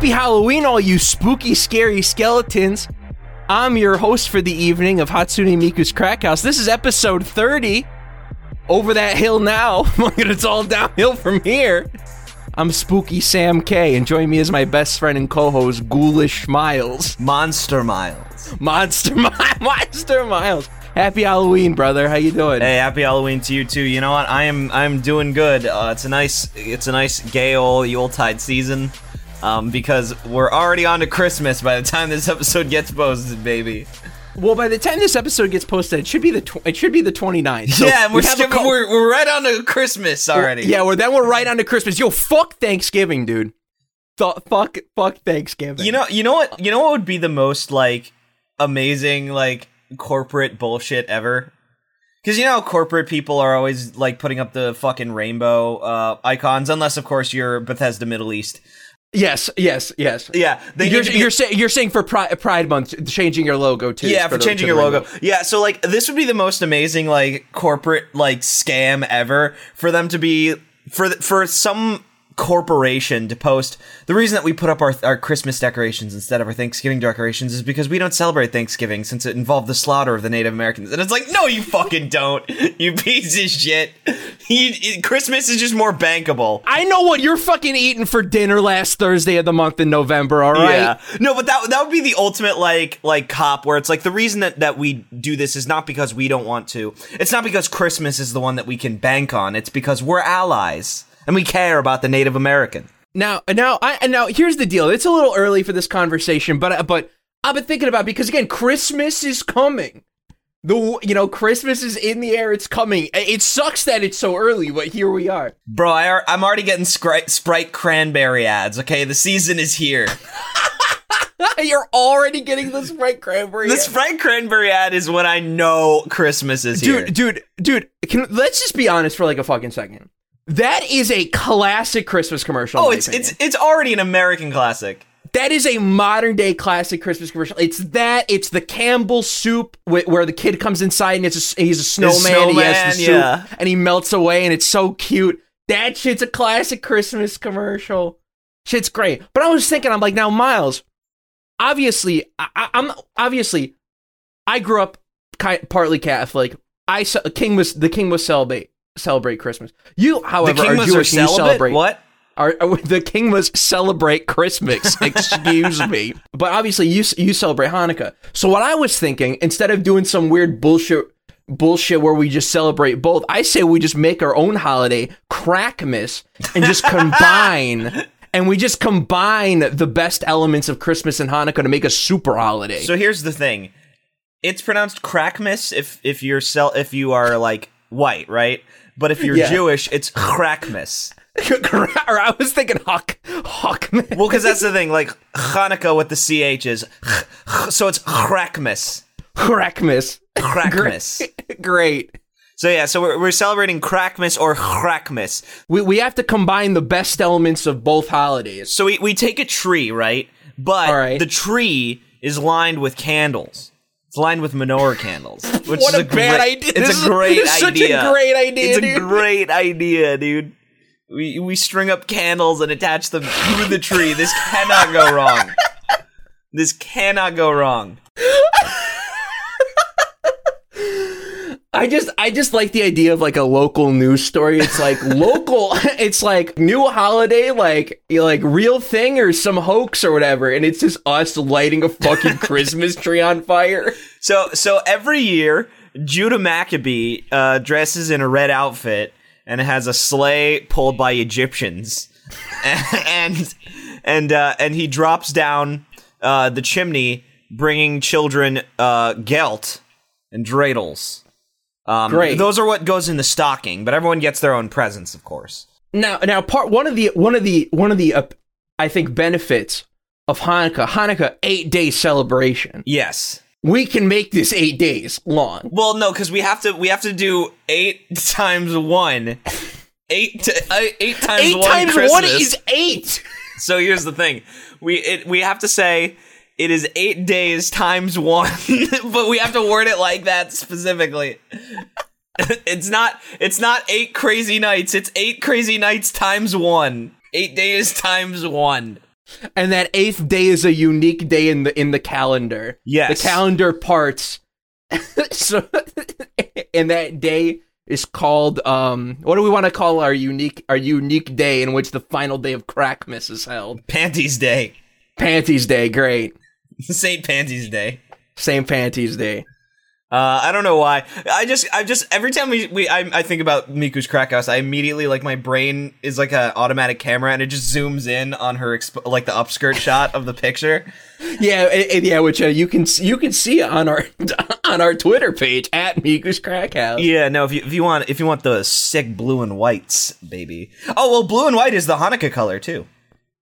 Happy Halloween, all you spooky, scary skeletons. I'm your host for the evening of Hatsune Miku's Crack House. This is episode 30. Over that hill now. it's all downhill from here. I'm Spooky Sam K, and join me as my best friend and co-host, Ghoulish Miles. Monster Miles. Monster Miles. Monster Miles. Happy Halloween, brother. How you doing? Hey, happy Halloween to you too. You know what? I am I'm doing good. Uh, it's a nice it's a nice gay old Yuletide season. Um, because we're already on to Christmas by the time this episode gets posted, baby. Well, by the time this episode gets posted, it should be the tw- it should be the 29th. So yeah, and we're, we a we're we're right on to Christmas already. Yeah, well, then we're right on to Christmas. Yo, fuck Thanksgiving, dude. Th- fuck, fuck Thanksgiving. You know, you know what? You know what would be the most like amazing like corporate bullshit ever? Because you know, how corporate people are always like putting up the fucking rainbow uh, icons, unless of course you're Bethesda Middle East. Yes, yes, yes. Yeah, You're, be- you're, say, you're saying for Pride, Pride Month, changing your logo too. yeah for the- changing your logo. Yeah, so like this would be the most amazing like corporate like scam ever for them to be for for some corporation to post the reason that we put up our our Christmas decorations instead of our Thanksgiving decorations is because we don't celebrate Thanksgiving since it involved the slaughter of the Native Americans. And it's like, no, you fucking don't, you piece of shit. You, it- Christmas is just more bankable. I know what you're fucking eating for dinner last Thursday of the month in November. All right. Yeah. No, but that that would be the ultimate like like cop where it's like the reason that that we do this is not because we don't want to. It's not because Christmas is the one that we can bank on. It's because we're allies and we care about the Native American. Now, now, I now here's the deal. It's a little early for this conversation, but uh, but I've been thinking about it because again, Christmas is coming. The you know Christmas is in the air. It's coming. It sucks that it's so early, but here we are. Bro, I, I'm already getting Sprite, Sprite cranberry ads. Okay, the season is here. You're already getting the Sprite cranberry. the Sprite cranberry ad is when I know Christmas is here. dude, dude, dude. Can, let's just be honest for like a fucking second. That is a classic Christmas commercial. oh, it's opinion. it's it's already an American classic. that is a modern day classic Christmas commercial. It's that. It's the Campbell soup wh- where the kid comes inside and it's a, he's a snowman. and he has the soup yeah. and he melts away and it's so cute. That shit's a classic Christmas commercial. Shit's great. But I was thinking, I'm like, now Miles. Obviously, I, I'm obviously, I grew up ki- partly Catholic. I ce- king was the king was celebrate celebrate Christmas. You, The however, king are Jewish. you celebrate What? are, are- the king was celebrate Christmas. Excuse me, but obviously you you celebrate Hanukkah. So what I was thinking, instead of doing some weird bullshit bullshit where we just celebrate both, I say we just make our own holiday, Crackmas, and just combine. And we just combine the best elements of Christmas and Hanukkah to make a super holiday. So here's the thing. It's pronounced Crackmas if if you're sel- if you are like white, right? But if you're Yeah. Jewish, it's Chrakmas. or I was thinking Hawk Hawkman. Well, because that's the thing. Like Hanukkah with the ch is, so it's Chrakmas. Crackmas. Chrakmas. Great. So yeah, so we're, we're celebrating Crackmas or Chrakmas. We, we have to combine the best elements of both holidays. So we, we take a tree, right? But right. the tree is lined with candles. It's lined with menorah candles. Which What is a bad great, idea. It's This a great is such a idea. great idea, It's a great idea, dude. We we string up candles and attach them to the tree. This cannot go wrong. This cannot go wrong. I just I just like the idea of like a local news story. It's like local it's like new holiday, like like real thing or some hoax or whatever, and it's just us lighting a fucking Christmas tree on fire. So so every year, Judah Maccabee uh, dresses in a red outfit and has a sleigh pulled by Egyptians, and and uh, and he drops down uh, the chimney, bringing children uh, gelt and dreidels. Um, Great. Those are what goes in the stocking, but everyone gets their own presents, of course. Now now part one of the one of the one of the uh, I think benefits of Hanukkah, Hanukkah 8-day celebration. Yes. We can make this 8 days long. Well, no, because we have to we have to do eight times one. Eight to, uh, eight times 8 one times Christmas. 1 is 8. So here's the thing: we it, we have to say it is eight days times one, but we have to word it like that specifically. it's not it's not eight crazy nights. It's eight crazy nights times one. Eight days times one. and that eighth day is a unique day in the in the calendar. Yes. the calendar parts. so, and that day is called um. What do we want to call our unique our unique day in which the final day of Crackmas is held? Panties Day. Panties Day. Great. St. Panties Day. St. Panties Day. Uh, I don't know why. I just, I just every time we, we I, I think about Miku's crack house, I immediately like my brain is like a automatic camera and it just zooms in on her exp- like the upskirt shot of the picture. Yeah, it- it- yeah, which uh, you can you can see on our on our Twitter page at Miku's Crack House. Yeah, no. If you if you want if you want the sick blue and whites, baby. Oh well, blue and white is the Hanukkah color too.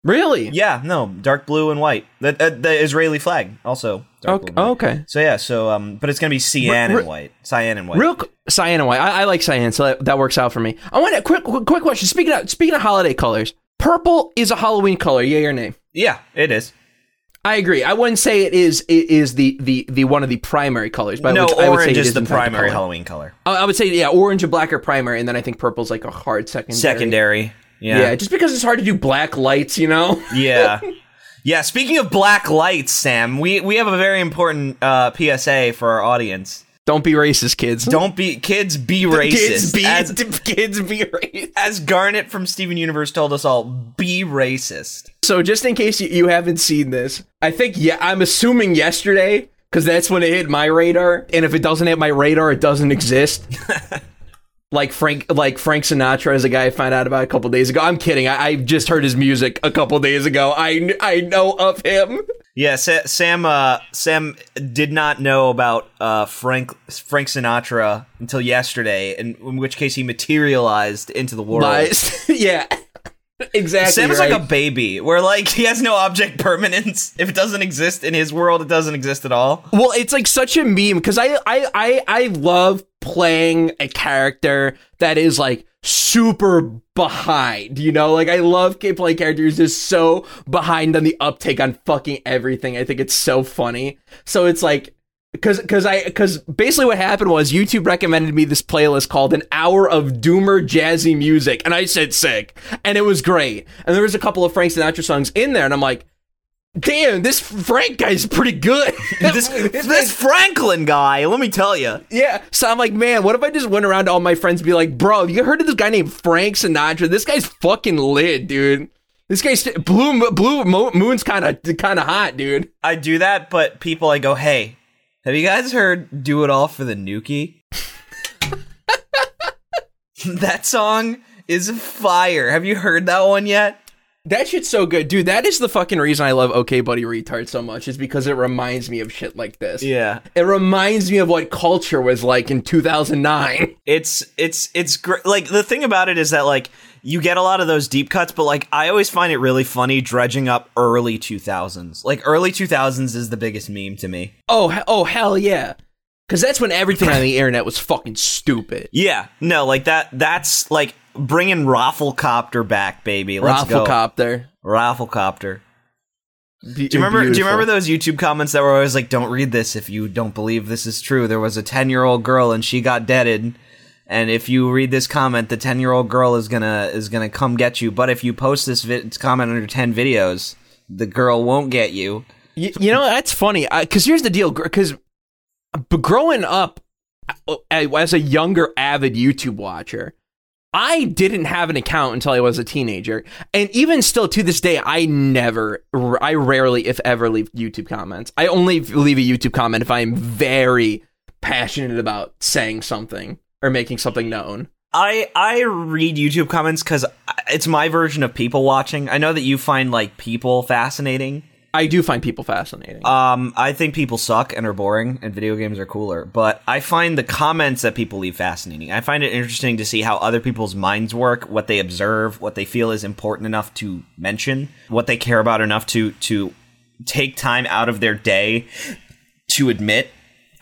Really? Yeah, no, dark blue and white. The uh, the Israeli flag also. Dark Okay. blue and white. okay. So yeah, so um, but it's gonna be cyan Re- and white, cyan and white. Real cyan and white. I, I like cyan, so that, that works out for me. I want a quick quick quick question. Speaking of speaking of holiday colors, purple is a Halloween color. Yay or nay? Yeah, it is. I agree. I wouldn't say it is it is the the, the one of the primary colors. But no, which I would say is the in fact a primary color. Halloween color. I I would say yeah, orange and black are primary, and then I think purple's like a hard secondary. Secondary. Yeah. Yeah. just because it's hard to do black lights, you know. Yeah. Yeah, speaking of black lights, Sam, we, we have a very important uh, PSA for our audience. Don't be racist, kids. Don't be kids be racist. kids be as, kids be racist. as Garnet from Steven Universe told us all, be racist. So just in case you, you haven't seen this, I think yeah, I'm assuming yesterday because that's when it hit my radar. And if it doesn't hit my radar, it doesn't exist. Like Frank, like Frank Sinatra is a guy I found out about a couple days ago. I'm kidding. I, I just heard his music a couple days ago. I I know of him. Yeah, Sa- Sam uh, Sam did not know about uh, Frank Frank Sinatra until yesterday, in, in which case he materialized into the world. Yeah. Exactly. Sam is right. like a baby, where like he has no object permanence. If it doesn't exist in his world, it doesn't exist at all. Well, it's like such a meme because I, I I I love playing a character that is like super behind. You know, like I love playing characters just so behind on the uptake on fucking everything. I think it's so funny. So it's like. Cause, cause I, cause basically what happened was YouTube recommended me this playlist called "An Hour of Doomer Jazzy Music," and I said sick, and it was great. And there was a couple of Frank Sinatra songs in there, and I'm like, "Damn, this Frank guy's pretty good." This this Franklin guy, let me tell you. Yeah. So I'm like, man, what if I just went around to all my friends and be like, bro, you heard of this guy named Frank Sinatra? This guy's fucking lit, dude. This guy's blue. Blue moon's kind of kind of hot, dude. I do that, but people I go, hey, have you guys heard "Do It All for the Nookie"? that song is fire. Have you heard that one yet? That shit's so good, dude. That is the fucking reason I love OK Buddy Retard so much, is because it reminds me of shit like this. Yeah, It reminds me of what culture was like in 2009. it's it's it's great. Like the thing about it is that like you get a lot of those deep cuts, but like I always find it really funny dredging up early two thousands. Like early two thousands is the biggest meme to me. Oh, oh, hell yeah. Because that's when everything on the internet was fucking stupid. Yeah, no, like that. That's like bringing ROFLcopter back, baby. Let's go, ROFLcopter. ROFLcopter. Do you remember? Do you remember those YouTube comments that were always like, "Don't read this if you don't believe this is true." There was a ten-year-old girl and she got deaded, and if you read this comment, the ten-year-old girl is gonna is gonna come get you. But if you post this vi- comment under ten videos, the girl won't get you. You, you know that's funny because here's the deal. Because growing up uh, as a younger avid YouTube watcher, I didn't have an account until I was a teenager, and even still to this day, I never, I rarely, if ever, leave YouTube comments. I only leave a YouTube comment if I'm very passionate about saying something or making something known. I I read YouTube comments because it's my version of people watching. I know that you find like people fascinating. I do find people fascinating. Um, I think people suck and are boring, and video games are cooler. But I find the comments that people leave fascinating. I find it interesting to see how other people's minds work, what they observe, what they feel is important enough to mention, what they care about enough to to take time out of their day to admit.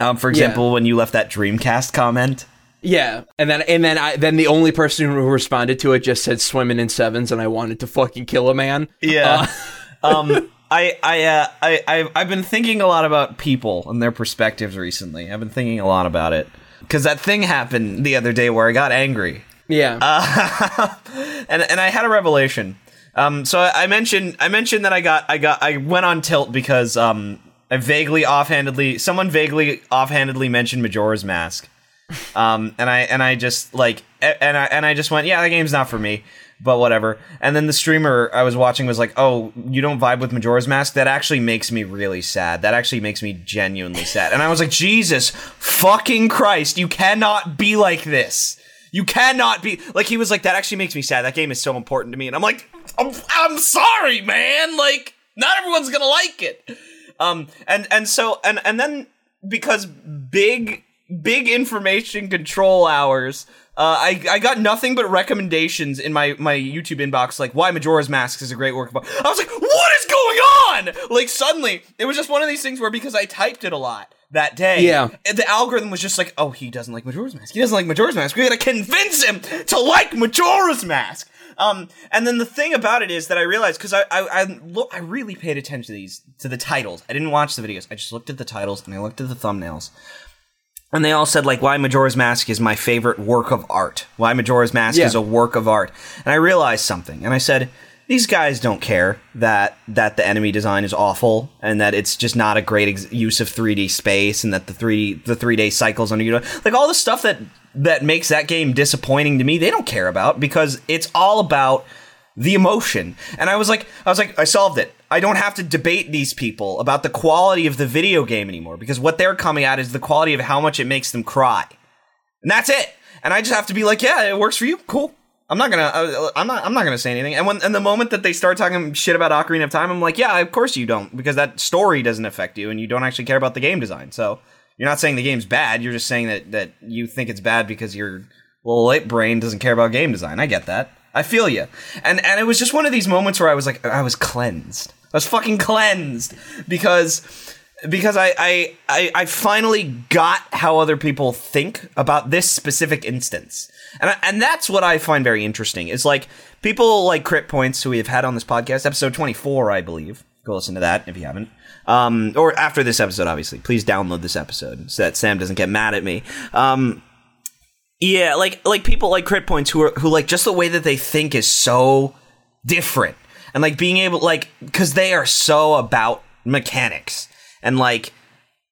Um, for example, when you left that Dreamcast comment. Yeah, and then and then I then the only person who responded to it just said swimming in sevens, and I wanted to fucking kill a man. Yeah. um, I I uh, I I I've been thinking a lot about people and their perspectives recently. I've been thinking a lot about it because that thing happened the other day where I got angry, Yeah, uh, and and I had a revelation. Um, so I, I mentioned I mentioned that I got I got I went on tilt because um I vaguely offhandedly someone vaguely offhandedly mentioned Majora's Mask. Um, and I and I just like and I and I just went, yeah, that game's not for me, but whatever. And then the streamer I was watching was like, oh, you don't vibe with Majora's Mask? That actually makes me really sad. That actually makes me genuinely sad. And I was like, Jesus fucking Christ, you cannot be like this. You cannot be like he was like that. Actually makes me sad. That game is so important to me, and I'm like, I'm, I'm sorry, man. Like, not everyone's gonna like it. Um, and and so and and then because big big information control hours. Uh, I, I got nothing but recommendations in my, my YouTube inbox, like why Majora's Mask is a great work of art. I was like, what is going on? Like suddenly, it was just one of these things where because I typed it a lot that day, Yeah. the algorithm was just like, oh, he doesn't like Majora's Mask. He doesn't like Majora's Mask. We gotta convince him to like Majora's Mask. Um, and then the thing about it is that I realized because I I I, look, I really paid attention to these to the titles. I didn't watch the videos. I just looked at the titles and I looked at the thumbnails. And they all said like why Majora's Mask is my favorite work of art. Why Majora's Mask Yeah. is a work of art. And I realized something. And I said these guys don't care that that the enemy design is awful and that it's just not a great ex- use of 3D space and that the 3 the 3 day cycles under you like all the stuff that that makes that game disappointing to me they don't care about because it's all about the emotion. And I was like, I was like, I solved it. I don't have to debate these people about the quality of the video game anymore because what they're coming at is the quality of how much it makes them cry. And that's it. And I just have to be like, yeah, it works for you. Cool. I'm not gonna, uh, I'm not, I'm not gonna say anything. And when, and the moment that they start talking shit about Ocarina of Time, I'm like, yeah, of course you don't, because that story doesn't affect you, and you don't actually care about the game design. So you're not saying the game's bad. You're just saying that that you think it's bad because your little late brain doesn't care about game design. I get that. I feel you. And and it was just one of these moments where I was like, I was cleansed. I was fucking cleansed because because I I I, I finally got how other people think about this specific instance. And I, and that's what I find very interesting. Is like people like Crit Points who we have had on this podcast, episode 24, I believe. Go listen to that if you haven't. Um, or after this episode, obviously. Please download this episode so that Sam doesn't get mad at me. Um, yeah, like like people like crit points who are who like just the way that they think is so different, and like being able like because they are so about mechanics and like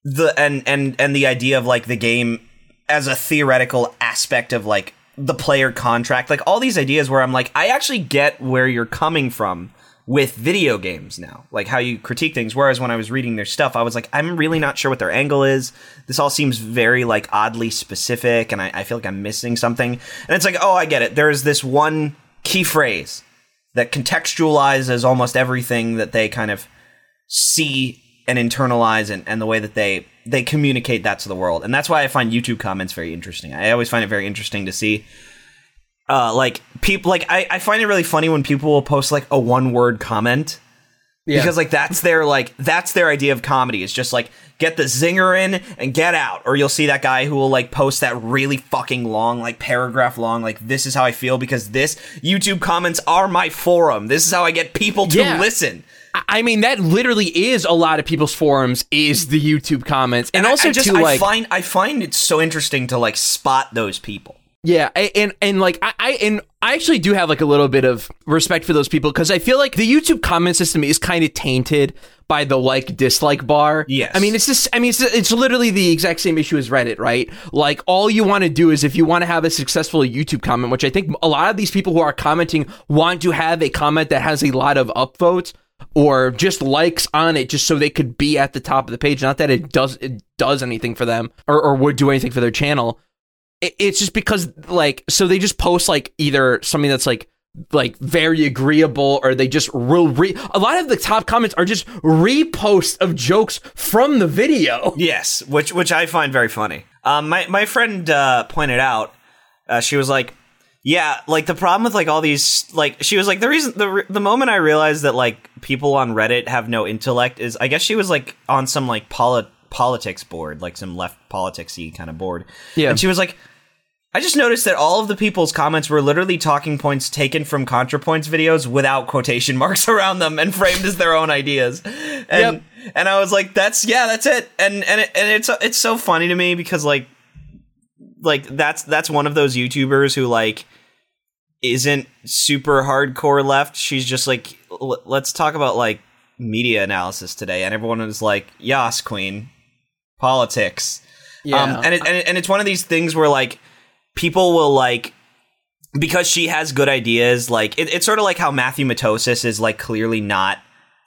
the and and and the idea of like the game as a theoretical aspect of like the player contract, like all these ideas where I'm like I actually get where you're coming from with video games now, like how you critique things. Whereas when I was reading their stuff, I was like, I'm really not sure what their angle is. This all seems very like oddly specific, and I, I feel like I'm missing something. And it's like, oh, I get it. There's this one key phrase that contextualizes almost everything that they kind of see and internalize, and, and the way that they they communicate that to the world. And that's why I find YouTube comments very interesting. I always find it very interesting to see uh, like people like I, I find it really funny when people will post like a one word comment Yeah. because like that's their like that's their idea of comedy is just like get the zinger in and get out or you'll see that guy who will like post that really fucking long like paragraph long like this is how i feel because this youtube comments are my forum this is how i get people to Yeah. listen I- I mean, that literally is a lot of people's forums. Is the YouTube comments, and, I- also I, just too, i like, find i find it so interesting to like spot those people Yeah, and and like I, I and I actually do have like a little bit of respect for those people because I feel like the YouTube comment system is kind of tainted by the like dislike bar. Yes. I mean it's just I mean it's it's literally the exact same issue as Reddit, right? Like all you want to do is if you want to have a successful YouTube comment, which I think a lot of these people who are commenting want to have a comment that has a lot of upvotes or just likes on it just so they could be at the top of the page not that it does it does anything for them or, or would do anything for their channel it's just because like so they just post like either something that's like like very agreeable or they just real re- a lot of the top comments are just reposts of jokes from the video Yes, which which I find very funny. Um, my my friend uh, pointed out, uh, she was like, "Yeah, like the problem with like all these like she was like the reason the the moment I realized that like people on Reddit have no intellect is I guess she was like on some like poli- politics board, like some left politicsy kind of board, Yeah. and she was like." I just noticed that all of the people's comments were literally talking points taken from ContraPoints videos without quotation marks around them and framed as their own ideas. And Yep. and I was like, that's yeah, that's it. And and it, and it's it's so funny to me because like like that's that's one of those YouTubers who like isn't super hardcore left. She's just like, let's talk about like media analysis today, and everyone is like, "Yas, queen, politics." Yeah. Um, and, it, and it, and it's one of these things where like people will like because she has good ideas. Like it, it's sort of like how Matthew Matosis is like clearly not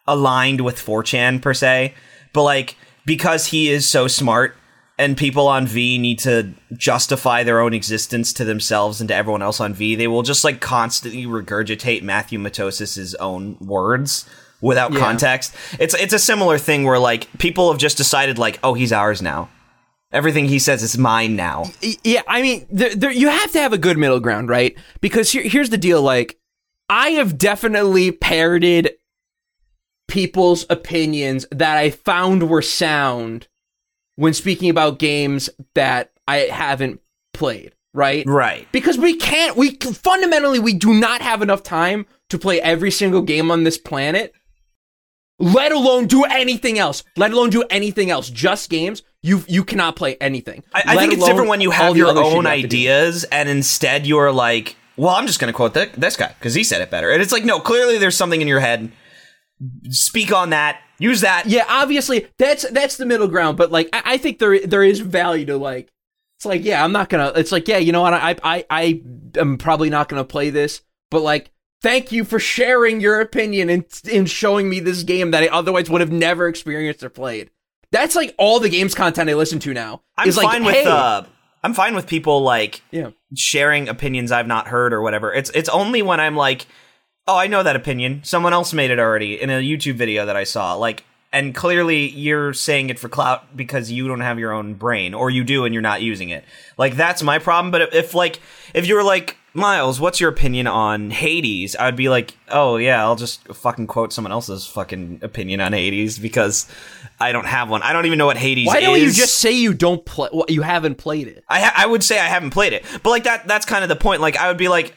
aligned with 4chan per se, but like because he is so smart and people on V need to justify their own existence to themselves and to everyone else on V, they will just like constantly regurgitate Matthew Matosis's own words without Yeah. context. It's it's a similar thing where like people have just decided like, oh, he's ours now. Everything he says is mine now. Yeah, I mean, there, there, you have to have a good middle ground, right? Because here, here's the deal: like, I have definitely parroted people's opinions that I found were sound when speaking about games that I haven't played, right? Right. Because we can't, we fundamentally we do not have enough time to play every single game on this planet. Let alone do anything else. Let alone do anything else. Just games. You you cannot play anything. I, I think it's different when you have your own you have ideas and instead you're like, well, I'm just going to quote th- this guy because he said it better. And it's like, no, clearly there's something in your head. Speak on that. Use that. Yeah, obviously that's that's the middle ground, but like I, I think there there is value to like it's like yeah, I'm not gonna it's like yeah, you know what I I I am probably not gonna play this, but like thank you for sharing your opinion and and showing me this game that I otherwise would have never experienced or played. That's like all the games content I listen to now. I'm is like, fine with hey, uh, I'm fine with people like yeah. sharing opinions I've not heard or whatever. It's it's only when I'm like, oh, I know that opinion. Someone else made it already in a YouTube video that I saw. Like, and clearly you're saying it for clout because you don't have your own brain, or you do and you're not using it. Like that's my problem. But if, if like if you were like Miles, what's your opinion on Hades? I'd be like, oh yeah, I'll just fucking quote someone else's fucking opinion on Hades because I don't have one. I don't even know what Hades Why don't you just say you don't play? Well, you haven't played it. I ha- I would say I haven't played it, but like that that's kind of the point. Like I would be like,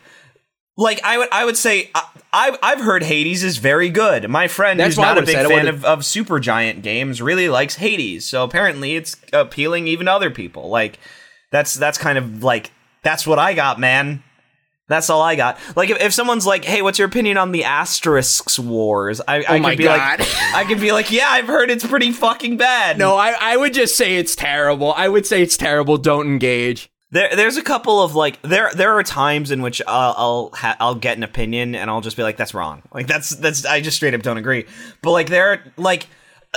like I would I would say I, I I've heard Hades is very good. My friend That's who's not a big. Fan of, of Supergiant Games really likes Hades, so apparently it's appealing even to other people. Like that's that's kind of like that's what I got, man. That's all I got. Like if, if someone's like, "Hey, what's your opinion on the Asterisks Wars?" I, oh I Oh could be God. like, I could be like, "Yeah, I've heard it's pretty fucking bad." No, I I would just say it's terrible. I would say it's terrible. Don't engage. There, there's a couple of like there. There are times in which I'll I'll, ha- I'll get an opinion and I'll just be like, "That's wrong." Like that's that's I just straight up don't agree. But like there, are, like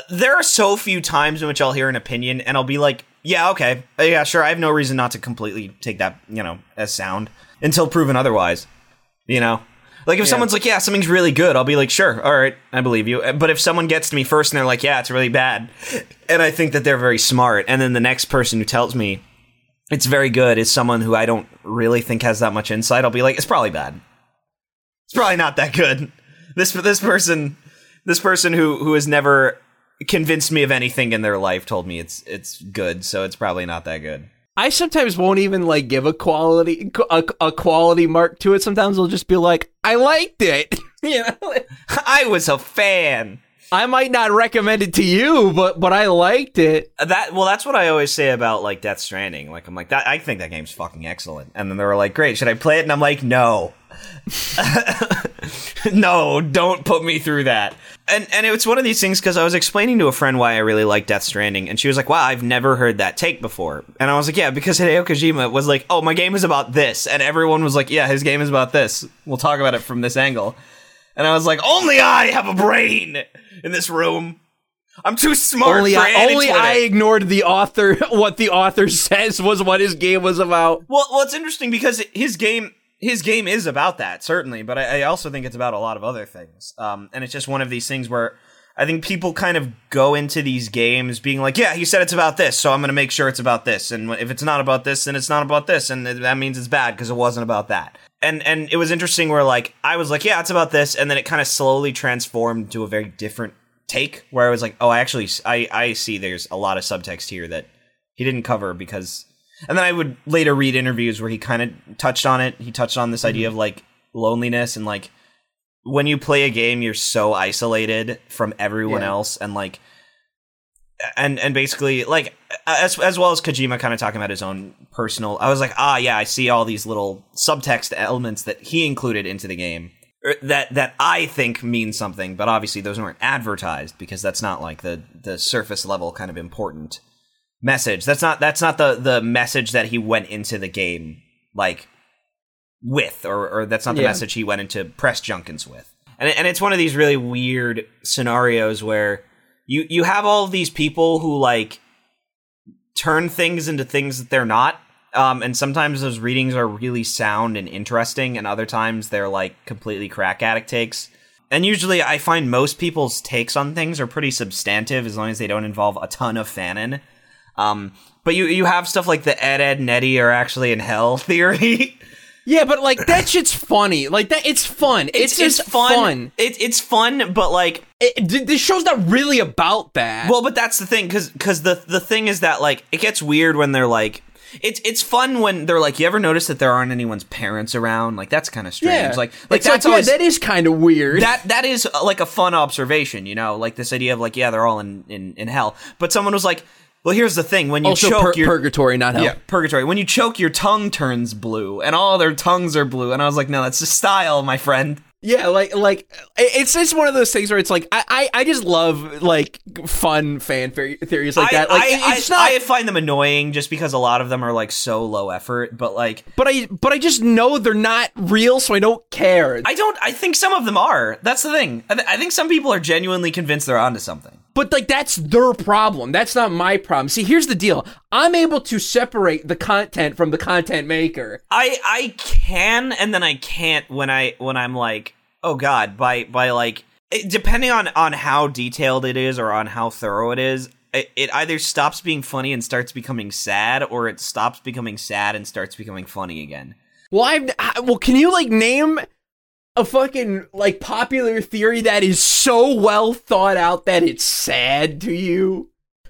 there are so few times in which I'll hear an opinion and I'll be like, "Yeah, okay, yeah, sure." I have no reason not to completely take that you know as sound until proven otherwise. You know, like if someone's like, "Yeah, something's really good," I'll be like, "Sure, all right, I believe you." But if someone gets to me first and they're like, "Yeah, it's really bad," and I think that they're very smart, and then the next person who tells me it's very good is someone who I don't really think has that much insight. I'll be like, it's probably bad. It's probably not that good. This this person, this person who who has never convinced me of anything in their life told me it's it's good, so it's probably not that good. I sometimes won't even like give a quality a, a quality mark to it. Sometimes I'll just be like, I liked it. you know, I was a fan. I might not recommend it to you, but but I liked it. Uh, that well, that's what I always say about like Death Stranding. Like I'm like that. I think that game's fucking excellent. And then they were like, "Great, should I play it?" And I'm like, "No, no, don't put me through that." And and it's one of these things because I was explaining to a friend why I really like Death Stranding, and she was like, "Wow, I've never heard that take before." And I was like, "Yeah, because Hideo Kojima was like, oh, my game is about this,' and everyone was like, "Yeah, his game is about this. We'll talk about it from this angle." And I was like, "Only I have a brain in this room." I'm too smart Only for I, only I ignored the author. What the author says was what his game was about. Well, well, it's interesting because his game, his game is about that certainly, but I, I also think it's about a lot of other things. Um, and it's just one of these things where I think people kind of go into these games being like, "Yeah, he said it's about this, so I'm going to make sure it's about this." And if it's not about this, then it's not about this, and that means it's bad because it wasn't about that. And and it was interesting where like I was like, "Yeah, it's about this," and then it kind of slowly transformed to a very different take where I was like, "Oh, I actually I I see there's a lot of subtext here that he didn't cover because and then I would later read interviews where he kind of touched on it. He touched on this idea of like loneliness and like when you play a game, you're so isolated from everyone Yeah. else, and like and and basically like as as well as Kojima kind of talking about his own personal. I was like, ah, yeah, I see all these little subtext elements that he included into the game er, that that I think mean something, but obviously those weren't advertised because that's not like the the surface level kind of important message. That's not that's not the the message that he went into the game like with, or or that's not the Yeah. message he went into press junkets with. And and it's one of these really weird scenarios where you you have all of these people who like turn things into things that they're not. Um, and sometimes those readings are really sound and interesting, and other times they're like completely crack addict takes. And usually, I find most people's takes on things are pretty substantive as long as they don't involve a ton of fanon. Um, but you you have stuff like the Ed Edd and Eddy are actually in hell theory. Yeah, but like that shit's funny. Like that, it's fun. It's, just fun. It, it's fun, but like It, th- this show's not really about that. Well, but that's the thing, because because the the thing is that like it gets weird when they're like. It's it's fun when they're like, you ever notice that there aren't anyone's parents around? Like that's kind of strange. yeah, Like like It's that's yeah, always that is kind of weird. that that is uh, like a fun observation, you know, like this idea of like yeah they're all in in, in hell. But someone was like, well here's the thing when you also choke pur- your purgatory, not hell. yeah purgatory when you choke your tongue turns blue and all their tongues are blue and I was like no that's just style my friend. Yeah, like like it's it's one of those things where it's like I I, I just love like fun fan theories like that. Like I, it's I, not. I find them annoying just because a lot of them are like so low effort, but like but I but I just know they're not real, so I don't care. I don't. I think some of them are. That's the thing. I, th- I think some people are genuinely convinced they're onto something. But like that's their problem. That's not my problem. See, here's the deal. I'm able to separate the content from the content maker. I I can, and then I can't when I when I'm like, oh god, by by like depending on on how detailed it is or on how thorough it is. It, it either stops being funny and starts becoming sad, or it stops becoming sad and starts becoming funny again. Well, I've I- well, can you like name a fucking like popular theory that is so well thought out that it's sad to you?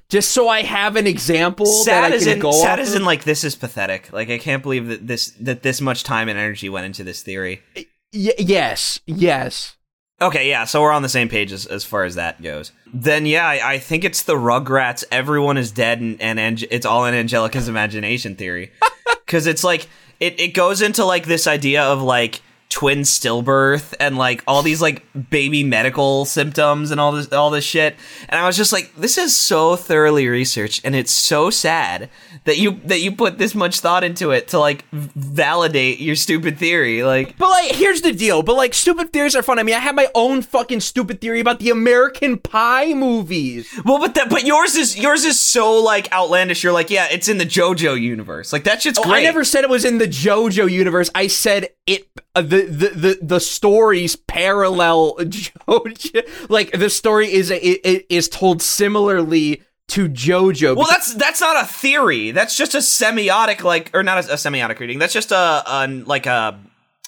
Just so I have an example that sad I as can in go sad as in like this is pathetic. Like I can't believe that this that this much time and energy went into this theory. Y- yes, yes. Okay, yeah, so we're on the same page as, as far as that goes. Then, yeah, I, I think it's the Rugrats. Everyone is dead, and, and Ange- it's all in Angelica's imagination theory. Because it's like it, it goes into like this idea of like twin stillbirth and like all these like baby medical symptoms and all this all this shit. And I was just like, this is so thoroughly researched, and it's so sad that you that you put this much thought into it to like validate your stupid theory. Like, But like, here's the deal. But like, stupid theories are fun. I mean, I have my own fucking stupid theory about the American Pie movies. Well, but that, but yours is yours is so like outlandish. You're like, yeah, it's in the JoJo universe. Like that shit's Oh, great. I never said it was in the JoJo universe. I said it. Uh, the, the the the stories parallel JoJo. Like the story is it, it is told similarly to JoJo. Well, that's that's not a theory. That's just a semiotic, like, or not a, a semiotic reading. That's just a, a like a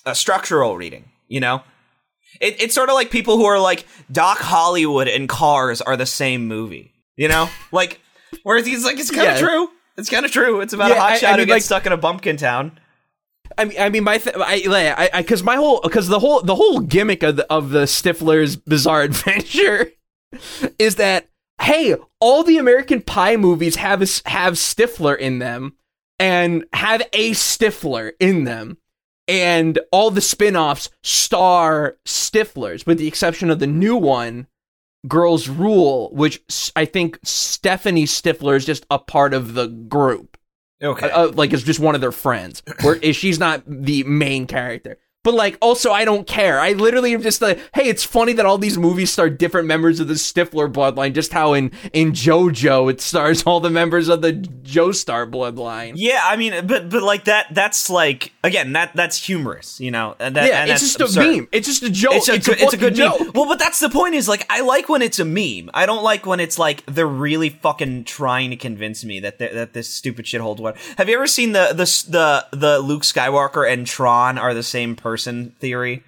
a structural reading. You know, it, it's sort of like people who are like Doc Hollywood and Cars are the same movie. You know, like where he's like, it's kind of Yeah. true. It's kind of true. It's about Yeah, a hotshot I who mean, gets like- stuck in a bumpkin town. I mean, I mean, my, th- I, I, because my whole, because the whole, the whole gimmick of the, of the Stifler's Bizarre Adventure is that hey, all the American Pie movies have have Stifler in them, and have a Stifler in them, and all the spin-offs star Stiflers, with the exception of the new one, Girls Rule, which I think Stephanie Stifler is just a part of the group Okay. uh, like it's just one of their friends where she's not the main character but like also i don't care i literally am just like hey it's funny that all these movies star different members of the stifler bloodline just how in in jojo it stars all the members of the joestar bloodline Yeah, I mean, but but like that. That's like again that that's humorous, you know. And that, yeah and it's that's just a meme it's just a joke It's a, good, it's a good fucking meme. Well, but that's the point. Is like I like when it's a meme. I don't like when it's like they're really fucking trying to convince me that that this stupid shit holds water. Have you ever seen the the the the Luke Skywalker and Tron are the same person theory?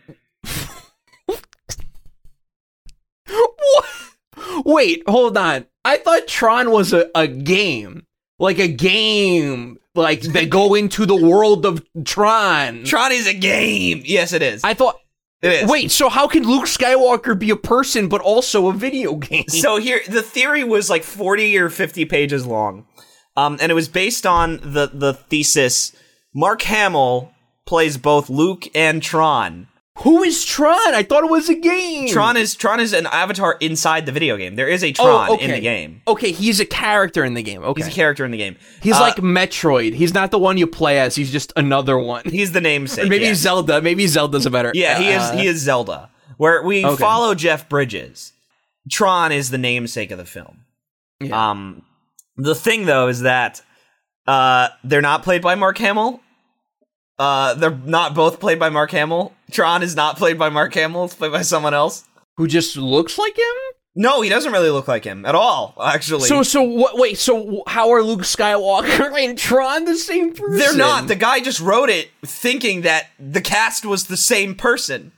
What? Wait, hold on. I thought Tron was a, a game. Like a game. Like they go into the world of Tron. Tron is a game. Yes, it is. I thought It is. Wait, so how can Luke Skywalker be a person but also a video game? So here, the theory was like 40 or 50 pages long. Um, and it was based on the, the thesis Mark Hamill plays both Luke and Tron. Who is Tron? I thought it was a game. Tron is Tron is an avatar inside the video game. There is a Tron Oh, okay. in the game. Okay, he's a character in the game. Okay. He's a character in the game. He's Uh, like Metroid. He's not the one you play as. He's just another one. he's the namesake. Maybe yeah. Zelda. Maybe Zelda's a better. Yeah, he is. uh, He is Zelda. Where we Okay. follow Jeff Bridges. Tron is the namesake of the film. Yeah. Um, the thing though is that uh, they're not played by Mark Hamill. Uh, they're not both played by Mark Hamill. Tron is not played by Mark Hamill. It's played by someone else. who just looks like him. No, he doesn't really look like him at all. Actually, So so what? Wait. So how are Luke Skywalker and Tron the same person? they're not. The guy just wrote it thinking that the cast was the same person.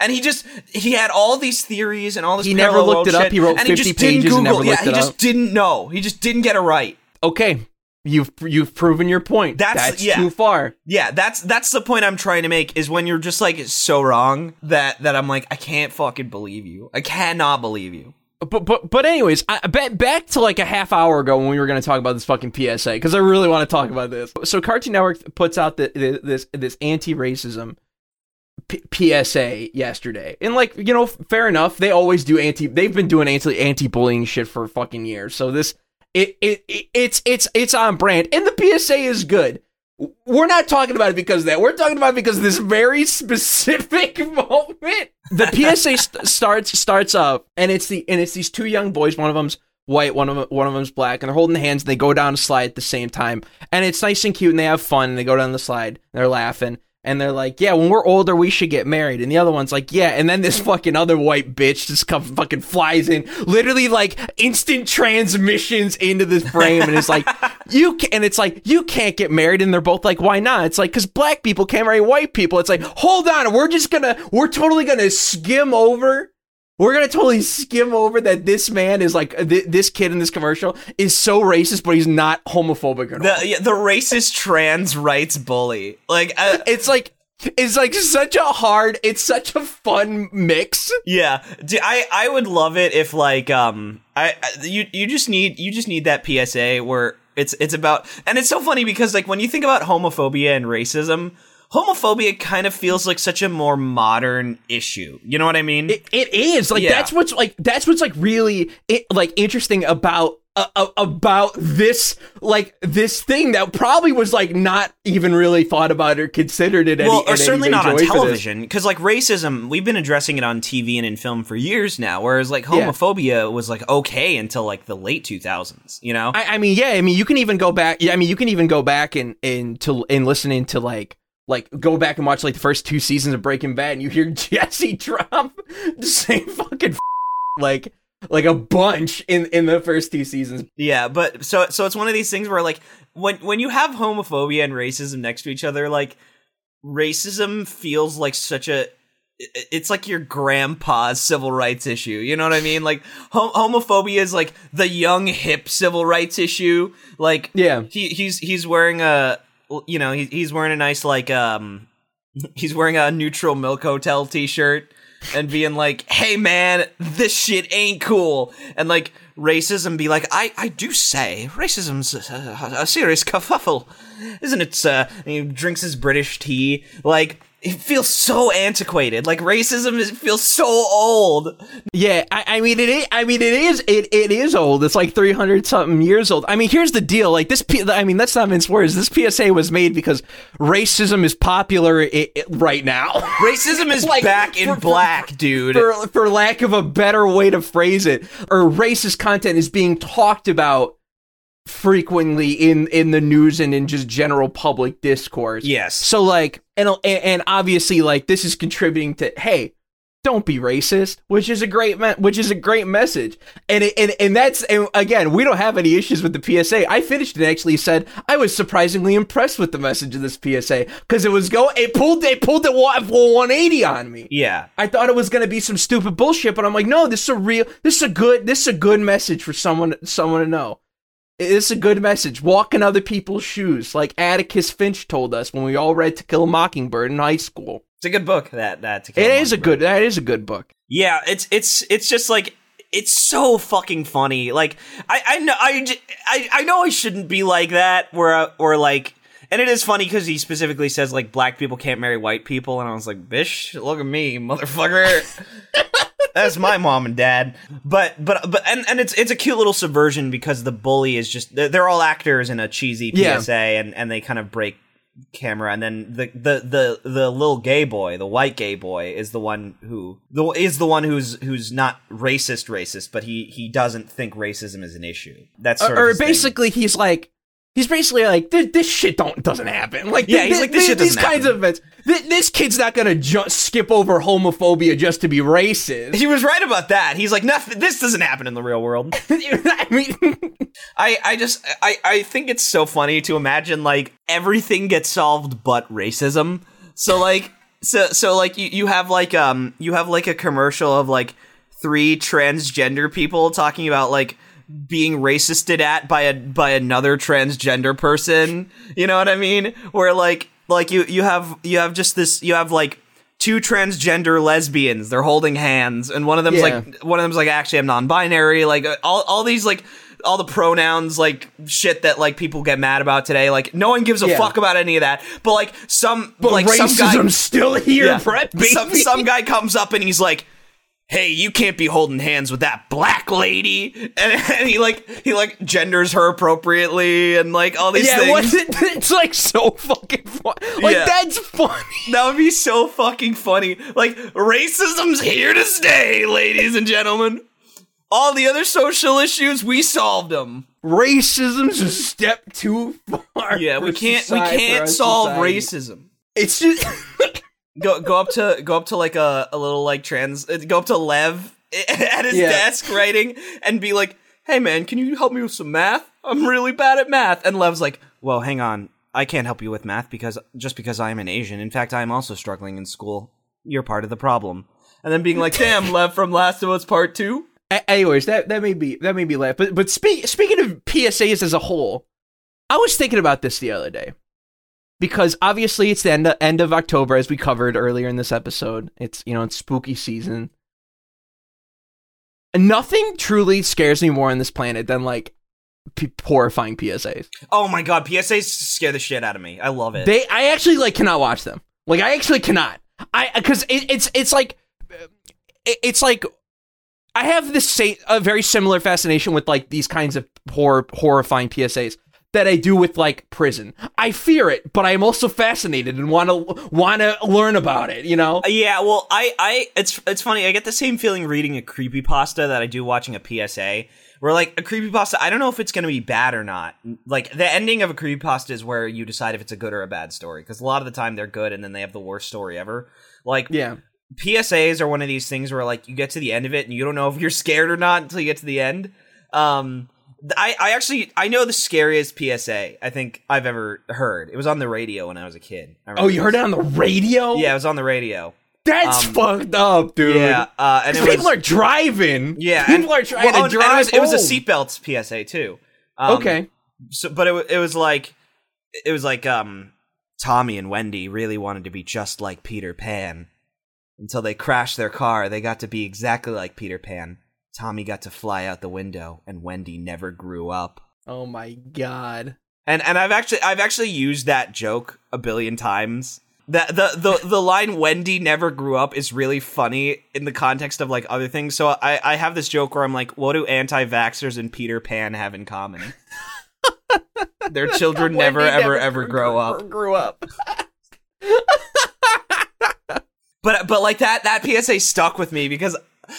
And he just he had all these theories and all this. He never looked it world up. He wrote and 50 just didn't pages and Google. never yeah, looked he just up. didn't know. He just didn't get it right. okay. You've you've proven your point. That's- That's yeah. too far. Yeah, that's that's the point I'm trying to make is when you're just like so wrong that that I'm like I can't fucking believe you. I cannot believe you. But but but anyways, I, back back to like a half hour ago when we were going to talk about this fucking PSA because I really want to talk about this. So Cartoon Network puts out the, the, this this anti-racism P- PSA yesterday, and like you know, fair enough. They always do anti. They've been doing anti anti-bullying shit for fucking years. So this it, it it it's it's it's on brand, and the PSA is good. We're not talking about it because of that. We're talking about it because of this very specific moment. The PSA st- starts starts up, and it's the and it's these two young boys. One of them's white, one of them, one of them's black, and they're holding hands. And they go down a slide at the same time, and it's nice and cute, and they have fun. And they go down the slide, and they're laughing. And they're like, yeah, when we're older, we should get married. And the other one's like, yeah. And then this mm. fucking other white bitch just come fucking flies in, literally like instant transmissions into this frame. And it's like, you can, and it's like, you can't get married. And they're both like, why not? It's like, cause black people can't marry white people. It's like, hold on. We're just gonna, we're totally gonna skim over we're gonna totally skim over that this man is like th- this kid in this commercial is so racist, but he's not homophobic at all. The yeah, the racist trans rights bully. Like uh, it's like it's like such a hard. It's such a fun mix. yeah, D- I I would love it if like um I, I you you just need you just need that PSA where it's it's about and it's so funny because like when you think about homophobia and racism, homophobia kind of feels like such a more modern issue. You know what I mean? It, it is like Yeah. that's what's like that's what's like really like interesting about. Uh, uh, about this like this thing that probably was like not even really thought about or considered it any, well, or certainly not on way for this. television, because like racism, we've been addressing it on TV and in film for years now. Whereas like Yeah. homophobia was like okay until like the late two thousands. You know? I, I mean, yeah. I mean, you can even go back. Yeah, I mean, you can even go back and and to and listening to like like go back and watch like the first two seasons of Breaking Bad, and you hear Jesse drop the same fucking like like a bunch in in the first two seasons. Yeah, but so so it's one of these things where like when when you have homophobia and racism next to each other, like racism feels like such a it's like your grandpa's civil rights issue. You know what I mean? Like hom- homophobia is like the young hip civil rights issue. Like Yeah. he he's he's wearing a you know, he, he's wearing a nice like um he's wearing a neutral milk hotel t-shirt and being like, "Hey man, this shit ain't cool." And like racism be like, "I I do say racism's a, a serious kerfuffle, isn't it?" Uh, and he drinks his British tea. Like it feels so antiquated. Like racism is feels so old. Yeah, I, I mean it. Is, I mean it is. It, it is old. It's like three hundred something years old. I mean, here's the deal. Like this. P- I mean, that's not mince words. This PSA was made because racism is popular i i right now. Racism is Like, back in for- for- black, dude. for for lack of a better way to phrase it, or racist content is being talked about frequently in in the news and in just general public discourse. yes. So like, and and obviously like this is contributing to hey, don't be racist, which is a great me- which is a great message. And it, and and that's and again, we don't have any issues with the PSA. I finished it and actually said I was surprisingly impressed with the message of this PSA because it was go it pulled it pulled full 180 on me. Yeah. I thought it was gonna be some stupid bullshit, but I'm like, no, this is a real, this is a good, this is a good message for someone, someone to know. It's a good message. Walk in other people's shoes, like Atticus Finch told us when we all read To Kill a Mockingbird in high school. It's a good book. That that to Kill It is a good. That is a good book. Yeah, it's it's it's just like it's so fucking funny. Like I I know I I, I know I shouldn't be like that. Where or like. And it is funny because he specifically says like black people can't marry white people, and I was like, "Bish, look at me, motherfucker." That's my mom and dad. But but but and, and it's it's a cute little subversion because the bully is just they're, they're all actors in a cheesy Yeah. PSA, and and they kind of break camera and then the, the the the little gay boy the white gay boy is the one who the is the one who's who's not racist racist but he he doesn't think racism is an issue that's sort or of his thing. basically, he's like, he's basically like, this, this shit don't doesn't happen. Like, Yeah, he's like, this thi- shit these doesn't kinds of events. thi- This kid's not gonna just skip over homophobia just to be racist. he was right about that he's like nothing this doesn't happen in the real world I mean, I, I just I, I think it's so funny to imagine like everything gets solved but racism. So like so so like you, you have like um you have like a commercial of like three transgender people talking about like being racisted at by a by another transgender person. You know what I mean? Where like like you you have you have just this you have like two transgender lesbians they're holding hands and one of them's Yeah. like one of them's like actually I'm non-binary like uh, all all these like all the pronouns like shit that like people get mad about today like no one gives a Yeah. fuck about any of that but like some but like some guy still here, yeah. Some some guy comes up and he's like hey you can't be holding hands with that black lady and, and he like he like genders her appropriately and like all these yeah, things what's it? It's like so fucking fun. Like Yeah. that's funny. that would be so fucking funny. Like, racism's here to stay, ladies and gentlemen. All the other social issues, we solved them. Racism's a step too far. Yeah, we can't we can't solve society. racism. It's just Go go up to go up to like a, a little like trans uh, go up to Lev at his Yeah. desk writing and be like, "Hey man, can you help me with some math? I'm really bad at math." And Lev's like, "Well, hang on. I can't help you with math because just because I am an Asian. In fact, I am also struggling in school. You're part of the problem." And then being like, "Damn, Lev from Last of Us Part 2." A- anyways, that that made me that made me laugh. But but speak, speaking of PSAs as a whole, I was thinking about this the other day because obviously it's the end of, end of October as we covered earlier in this episode. It's you know it's spooky season. And nothing truly scares me more on this planet than like p- horrifying PSAs. Oh my god, PSAs scare the shit out of me. I love it. They I actually like cannot watch them. Like I actually cannot. I because it, it's it's like it, it's like I have this sa- a very similar fascination with like these kinds of horror horrifying PSAs that I do with like prison. I fear it, but I am also fascinated and want to want to learn about it. You know? Yeah, well, I, I, it's, it's funny. I get the same feeling reading a creepy pasta that I do watching a PSA. Where like a creepy pasta, I don't know if it's going to be bad or not. Like the ending of a creepypasta is where you decide if it's a good or a bad story. Because a lot of the time they're good, and then they have the worst story ever. Like Yeah. PSAs are one of these things where like you get to the end of it and you don't know if you're scared or not until you get to the end. Um, I, I actually I know the scariest PSA I think I've ever heard. It was on the radio when I was a kid. Oh, you this. heard it on the radio? Yeah, it was on the radio. That's Um, fucked up, dude. Yeah, uh, and it people was, are driving. yeah, people and, are trying well, to drive. It was, it was a seatbelts PSA too. Um, okay. so, but it it was like it was like um Tommy and Wendy really wanted to be just like Peter Pan until they crashed their car. They got to be exactly like Peter Pan. Tommy got to fly out the window, and Wendy never grew up. Oh my god. And and I've actually I've actually used that joke a billion times. That the the the line Wendy never grew up is really funny in the context of like other things. So I I have this joke where I'm like, what do anti-vaxxers and Peter Pan have in common? Their children never Wendy ever ever grow up. Grew up. But but like that that PSA stuck with me because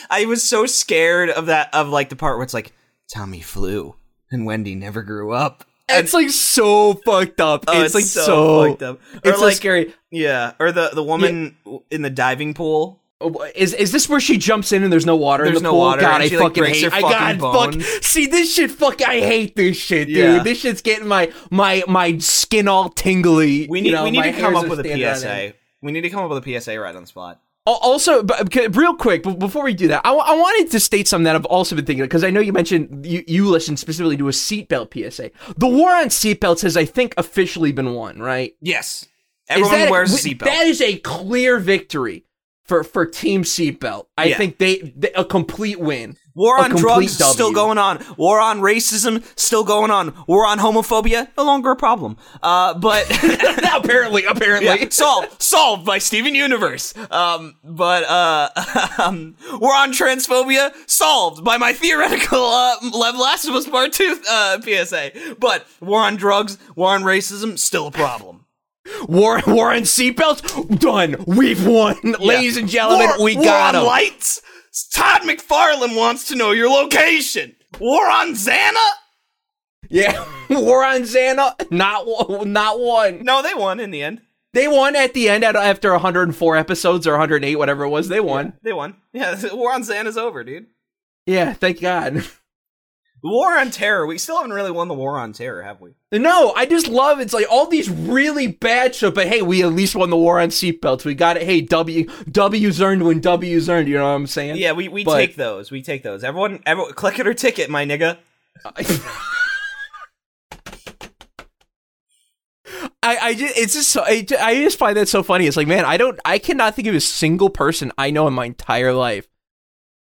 I was so scared of that of like the part where it's like Tommy flew and Wendy never grew up. It's like so fucked up. Oh, it's, like so, fucked up. Or It's so like scary. yeah, or the the woman in the diving pool. Oh, Is is this where she jumps in and there's no water There's in the no pool? water, God, I she, fucking hate. her I fucking God, fuck. See this shit. Fuck. I hate this shit, dude. Yeah. This shit's getting my my my skin all tingly. We you need know, we need to come up with a PSA. We need to come up with a PSA right on the spot. Al- Also, but, real quick, before we do that, I, w- I wanted to state something that I've also been thinking because I know you mentioned you, you listened specifically to a seatbelt PSA. The war on seatbelts has, I think, officially been won, right? Yes. Everyone that wears a seatbelt. That is a clear victory for for Team Seatbelt. I Yeah. think they, they a complete win. War on drugs W. still going on. War on racism still going on. War on homophobia no longer a problem. Uh, but apparently, apparently. yeah, solved solved by Steven Universe. Um, but uh, um, War on transphobia solved by my theoretical uh, Last of Us Part Two uh, PSA. But war on drugs, war on racism still a problem. War war on seatbelts done. We've won, ladies and gentlemen. War, we war got on him. lights. Todd McFarlane wants to know your location. War on Xana. Yeah, war on Xana. Not one- not one. No, they won in the end. They won at the end at, after 104 episodes or 108, whatever it was. They won. They won. Yeah, war on Xana's over, dude. Yeah, thank God. The war on terror. We still haven't really won the war on terror, have we? No, I just love it's like all these really bad shows, but hey, we at least won the war on seatbelts. We got it. Hey, W W's earned when W's earned. You know what I'm saying? Yeah, we, we But- take those. We take those. Everyone, everyone, click it or ticket, my nigga. I, I just, it's just so, I, I just find that so funny. It's like, man, I don't, I cannot think of a single person I know in my entire life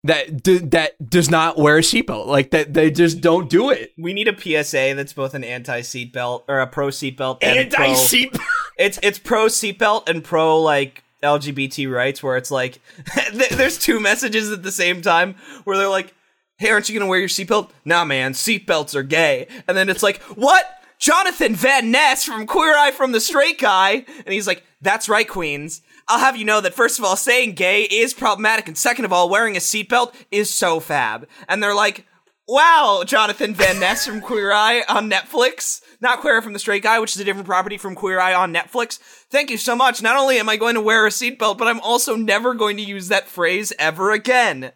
that d- that does not wear a seatbelt. Like that, they just don't do it. We need a PSA that's both an anti seatbelt or a pro seatbelt and Anti seatbelt. It's it's pro seatbelt and pro like LGBT rights, where it's like there's two messages at the same time where they're like, "Hey, aren't you gonna wear your seatbelt?" Nah, man, seatbelts are gay. And then it's like, "What?" Jonathan Van Ness from Queer Eye from the Straight Guy, and he's like, "That's right, Queens. I'll have you know that first of all, saying gay is problematic, and second of all, wearing a seatbelt is so fab." And they're like, Wow, Jonathan Van Ness from Queer Eye on Netflix. Not Queer from the Straight Guy, which is a different property from Queer Eye on Netflix. Thank you so much. Not only am I going to wear a seatbelt, but I'm also never going to use that phrase ever again.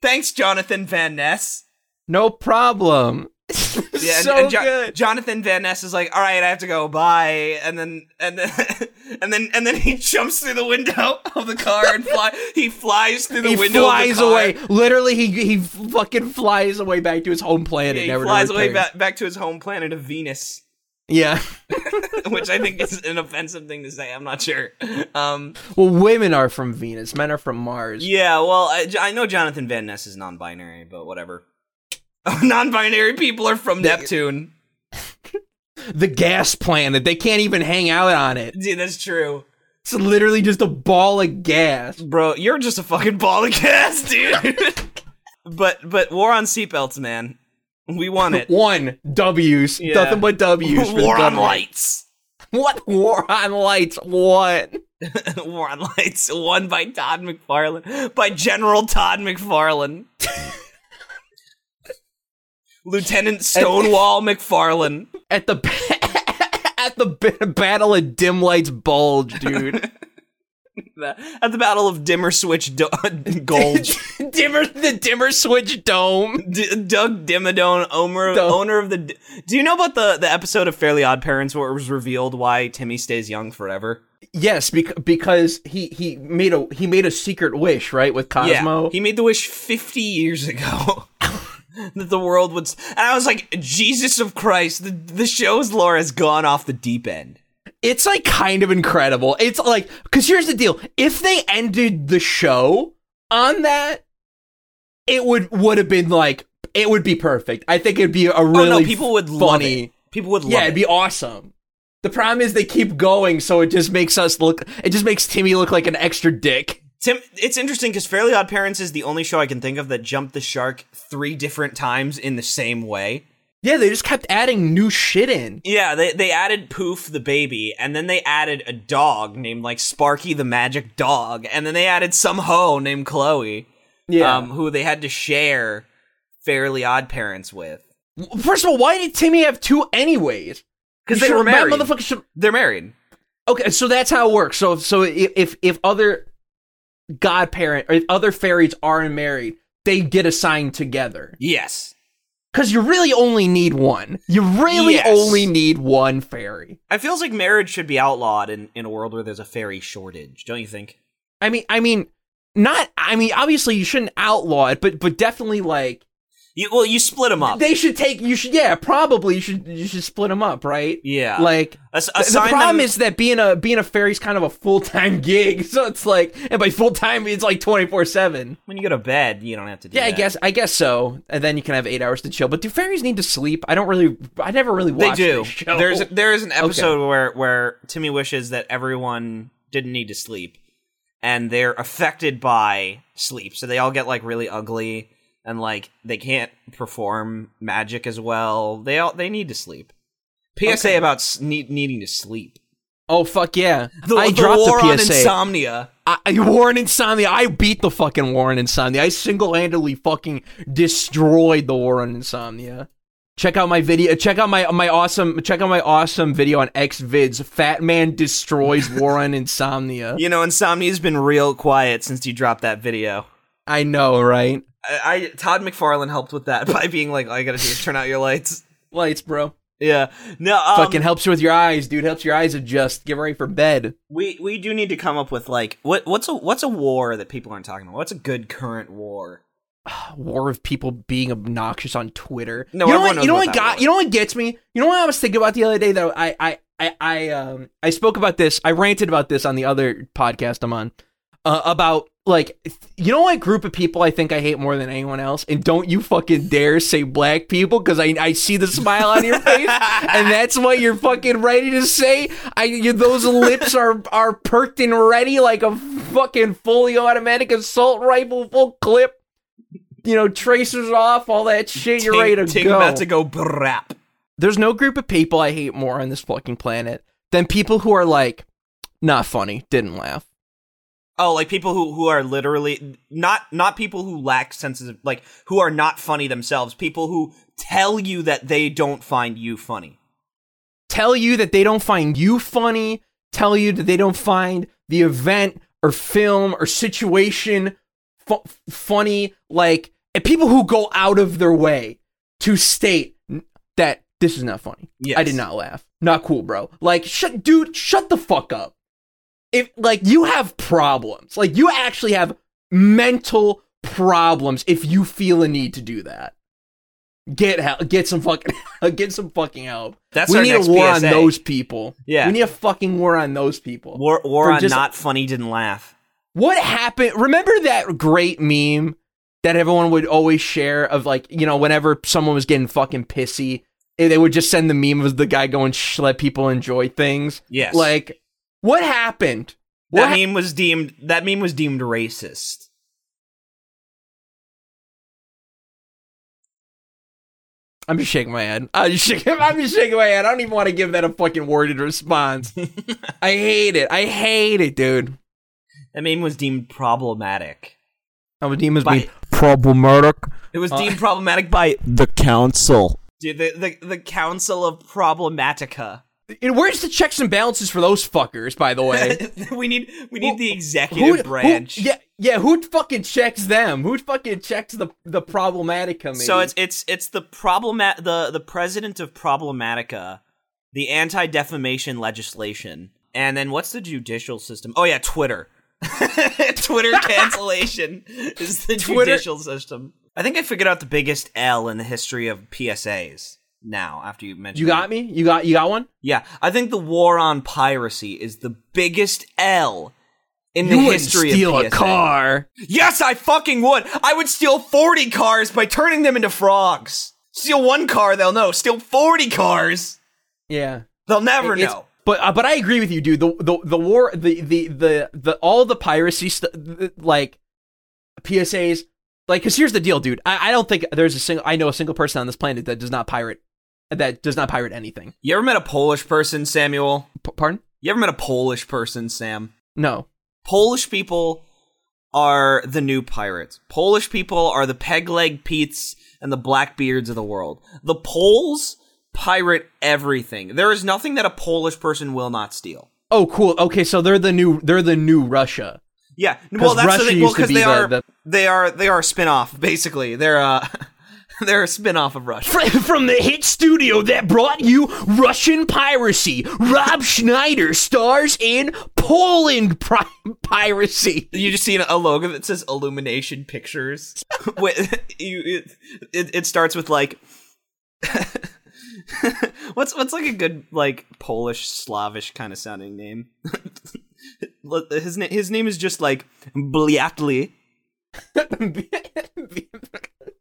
Thanks, Jonathan Van Ness. No problem. Yeah, and- so and Jo- good. Jonathan Van Ness is like, "All right, I have to go. Bye." And then, and then, and then, and then he jumps through the window of the car and fly. He flies through the he window. flies of the car. away. Literally, he he fucking flies away back to his home planet. Yeah, he never flies away back back to his home planet of Venus. Yeah. which I think is an offensive thing to say. I'm not sure. Um, Well, women are from Venus. Men are from Mars. yeah, well, I, I know Jonathan Van Ness is non-binary, but whatever. non-binary people are from Neptune. The gas planet. They can't even hang out on it. Dude, that's true, It's literally just a ball of gas. bro. You're just a fucking ball of gas, dude. but but war on seatbelts, man. We won it. One W's. Yeah. Nothing but W's. War on lights. What war on lights? What? war on lights. Won by Todd McFarlane. By General Todd McFarlane. Lieutenant Stonewall McFarlane. At the at the ba- battle of dim lights bulge, dude. At the Battle of Dimmer Switch Do- Gulch. dimmer the dimmer switch dome. D- Doug Dimmadome, owner, Doug. owner of the. D- Do you know about the, the episode of Fairly Odd Parents where it was revealed why Timmy stays young forever? Yes, bec- because he he made a he made a secret wish, right, with Cosmo. Yeah, he made the wish 50 years ago. That the world would. s- And I was like, Jesus of Christ, the, the show's lore has gone off the deep end. it's like kind of incredible. It's like because here's the deal: if they ended the show on that, it would would have been like it would be perfect. I think it'd be a really oh no, people would love funny. it. People would love yeah, it. it'd be awesome. The problem is they keep going, so it just makes us look. It just makes Timmy look like an extra dick. Tim, it's interesting because Fairly Odd Parents is the only show I can think of that jumped the shark three different times in the same way. Yeah, they just kept adding new shit in. Yeah, they they added Poof the baby, and then they added a dog named like Sparky the magic dog, and then they added some hoe named Chloe, Yeah. um, who they had to share Fairly Odd Parents with First of all, why did Timmy have two anyways? because they were married. Motherfucker should They're married. Okay, so that's how it works. So so if, if other godparent or if other fairies aren't married, they get assigned together. Yes, Because you really only need one. You really Yes. only need one fairy. It feels like marriage should be outlawed in in a world where there's a fairy shortage. Don't you think? I mean, I mean, not. I mean, obviously you shouldn't outlaw it, but but definitely like You, well, you split them up. they should take. You should, yeah, probably you should you should split them up, right? yeah. Like the- the problem them- is that being a being a fairy's kind of a full time gig, so it's like, and by full time it's like twenty four seven. when you go to bed, you don't have to do Yeah, I guess I guess so, and then you can have eight hours to chill. But do fairies need to sleep? I don't really. I never really They watched. do. There's there is an episode where where Timmy wishes that everyone didn't need to sleep, and they're affected by sleep, so they all get like really ugly and like they can't perform magic as well. They all they need to sleep. PSA Okay. about s- need, needing to sleep. oh fuck yeah! The, I the dropped war the on insomnia. I, I war on insomnia. I beat the fucking war on insomnia. I single handedly fucking destroyed the war on insomnia. Check out my video. Check out my my awesome. Check out my awesome video on XVids. Fat man destroys war on insomnia. You know, insomnia's been real quiet since you dropped that video. I know, right? I, Todd McFarlane helped with that by being like, all you gotta do is turn out your lights. Lights, bro. Yeah. No, um, fucking helps you with your eyes, dude. Helps your eyes adjust. Get ready for bed. We we do need to come up with like what what's a what's a war that people aren't talking about? What's a good current war? war of people being obnoxious on Twitter. No, you know what? You know what got? was. You know what gets me? You know what I was thinking about the other day that I I I I um I spoke about this. I ranted about this on the other podcast I'm on uh, about like you know what group of people I think I hate more than anyone else, and don't you fucking dare say black people because I I see the smile on your face, and that's what you're fucking ready to say. I you, those lips are are perked and ready like a fucking fully automatic assault rifle, full clip you know, tracers off, all that shit. You're ready to go. about to go brap. There's no group of people I hate more on this fucking planet than people who are like, not funny, didn't laugh. Oh, like people who who are literally not not people who lack senses of like who are not funny themselves. People who tell you that they don't find you funny. Tell you that they don't find you funny, tell you that they don't find the event or film or situation fu- funny, like, and people who go out of their way to state that this is not funny. Yes. I did not laugh. Not cool, bro. Like, shut, dude, shut the fuck up. If like you have problems, like you actually have mental problems if you feel a need to do that. Get help. Get some fucking. get some fucking help. That's we our need a war PSA. on those people. Yeah. we need a fucking war on those people. War war on just- not funny didn't laugh. What happened? Remember that great meme that everyone would always share of like, you know, whenever someone was getting fucking pissy, eh, they would just send the meme of the guy going, let people enjoy things. Yes. Like, what happened? What that ha- meme was deemed that meme was deemed racist. I'm just shaking my head. I'm just shaking, I'm just shaking my head. I don't even want to give that a fucking worded response. I hate it. I hate it, dude. That meme was deemed problematic. I'm a demons By- being problematic. It was Uh, deemed problematic by The council. dude, the, the the Council of Problematica. And where's the checks and balances for those fuckers, by the way? we need we need Who- the executive branch. yeah, yeah. Who fucking checks them? Who fucking checks the the problematic committee? So it's it's it's the problemat the the president of Problematica, the anti defamation legislation, and then what's the judicial system? Oh yeah, Twitter. Twitter cancellation is the Twitter- judicial system. I think I figured out the biggest L in the history of PSAs. Now, after you mentioned, you got me. You got you got one. yeah, I think the war on piracy is the biggest L in the you wouldn't history steal of a car. Yes, I fucking would. I would steal 40 cars by turning them into frogs. Steal one car, they'll know. Steal 40 cars, Yeah, they'll never It's- know. But uh, but I agree with you, dude. The the the war the the the, the all the piracy stuff like PSAs like because here's the deal, dude. I, I don't think there's a single I know a single person on this planet that does not pirate that does not pirate anything. You ever met a Polish person, Samuel? P- pardon? You ever met a Polish person, Sam? No. Polish people are the new pirates. Polish people are the peg leg Pete's and the Blackbeards of the world. The Poles pirate everything. There is nothing that a Polish person will not steal. Oh, cool. Okay, so they're the new they're the new Russia. Yeah, well, that's Russia the thing. Well, because be they the- are the- they are they are a spin-off basically. They're uh They're a spin-off of Rush. From the hit studio that brought you Russian piracy, Rob Schneider stars in Poland pri- piracy. You just see a logo that says Illumination Pictures. With you, it, it, it starts with like, what's what's like a good like Polish Slavish kind of sounding name? his name his name is just like Bliatli.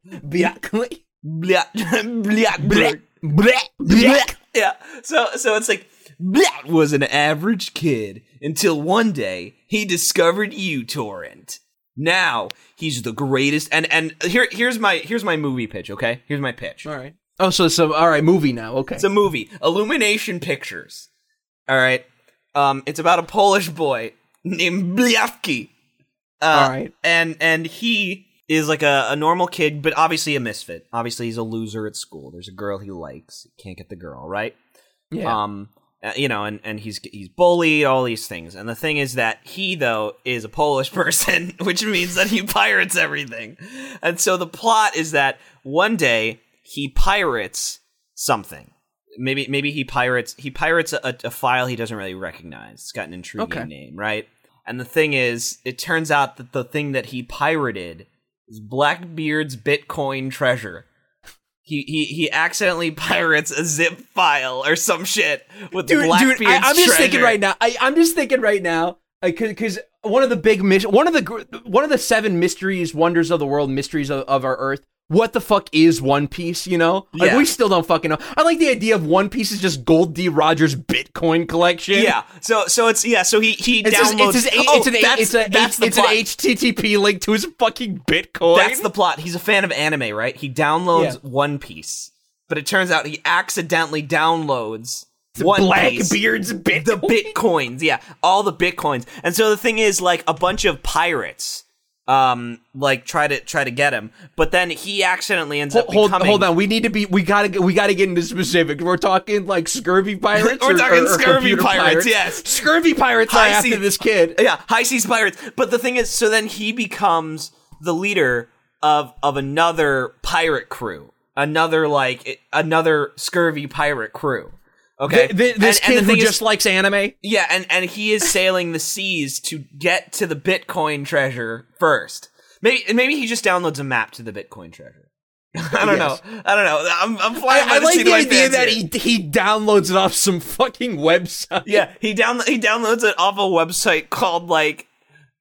Biakli. Bliat Bliat Blech, blech. Yeah. So so it's like Blat was an average kid until one day he discovered uTorrent. Now he's the greatest and and here here's my here's my movie pitch, okay? Here's my pitch. All right. Oh, so it's so all right, movie now. Okay. It's a movie. Illumination Pictures. All right. Um it's about a Polish boy named Bliawki. Uh, all right. And and he is like a, a normal kid, but obviously a misfit. Obviously he's a loser at school. There's a girl he likes. He can't get the girl, right? Yeah. Um, uh, you know, and, and he's he's bullied, all these things. And the thing is that he though is a Polish person, which means that he pirates everything. And so the plot is that one day he pirates something. Maybe maybe he pirates he pirates a, a file he doesn't really recognize. It's got an intriguing Okay. name, right? And the thing is, it turns out that the thing that he pirated is Blackbeard's Bitcoin treasure. He, he he accidentally pirates a zip file or some shit with dude, Blackbeard's dude, I, I'm just thinking right now. I, I'm just thinking right now uh, because one of the big mis- one of the one of the seven mysteries, wonders of the world, mysteries of, of our Earth. What the fuck is One Piece? You know, like Yeah. we still don't fucking know. I like the idea of One Piece is just Gold D. Rogers Bitcoin collection. Yeah, so so it's yeah, so he he It's, just, downloads. it's, his, oh, it's an that's, it's a that's the it's an. HTTP link to his fucking Bitcoin. That's the plot. He's a fan of anime, right? He downloads Yeah. One Piece, but it turns out he accidentally downloads One. Blackbeard's Bitcoin. the bitcoins yeah all the bitcoins and so the thing is like a bunch of pirates um like try to try to get him but then he accidentally ends up Hold, becoming hold on. We need to be. We gotta. We gotta get into specific We're talking like scurvy pirates. We're or- talking or- or scurvy computer pirates, yes. scurvy pirates are High after sea- this kid. yeah high seas pirates but the thing is so then he becomes the leader of of another pirate crew another like another scurvy pirate crew okay Th- th- this And- and kid the who thing is- just likes anime. Yeah, and and he is sailing the seas to get to the Bitcoin treasure first. Maybe maybe he just downloads a map to the Bitcoin treasure. I don't Yes. know. I don't know. I'm I'm I, flying I the like the idea that here. he he downloads it off some fucking website. Yeah, he down he downloads it off a website called like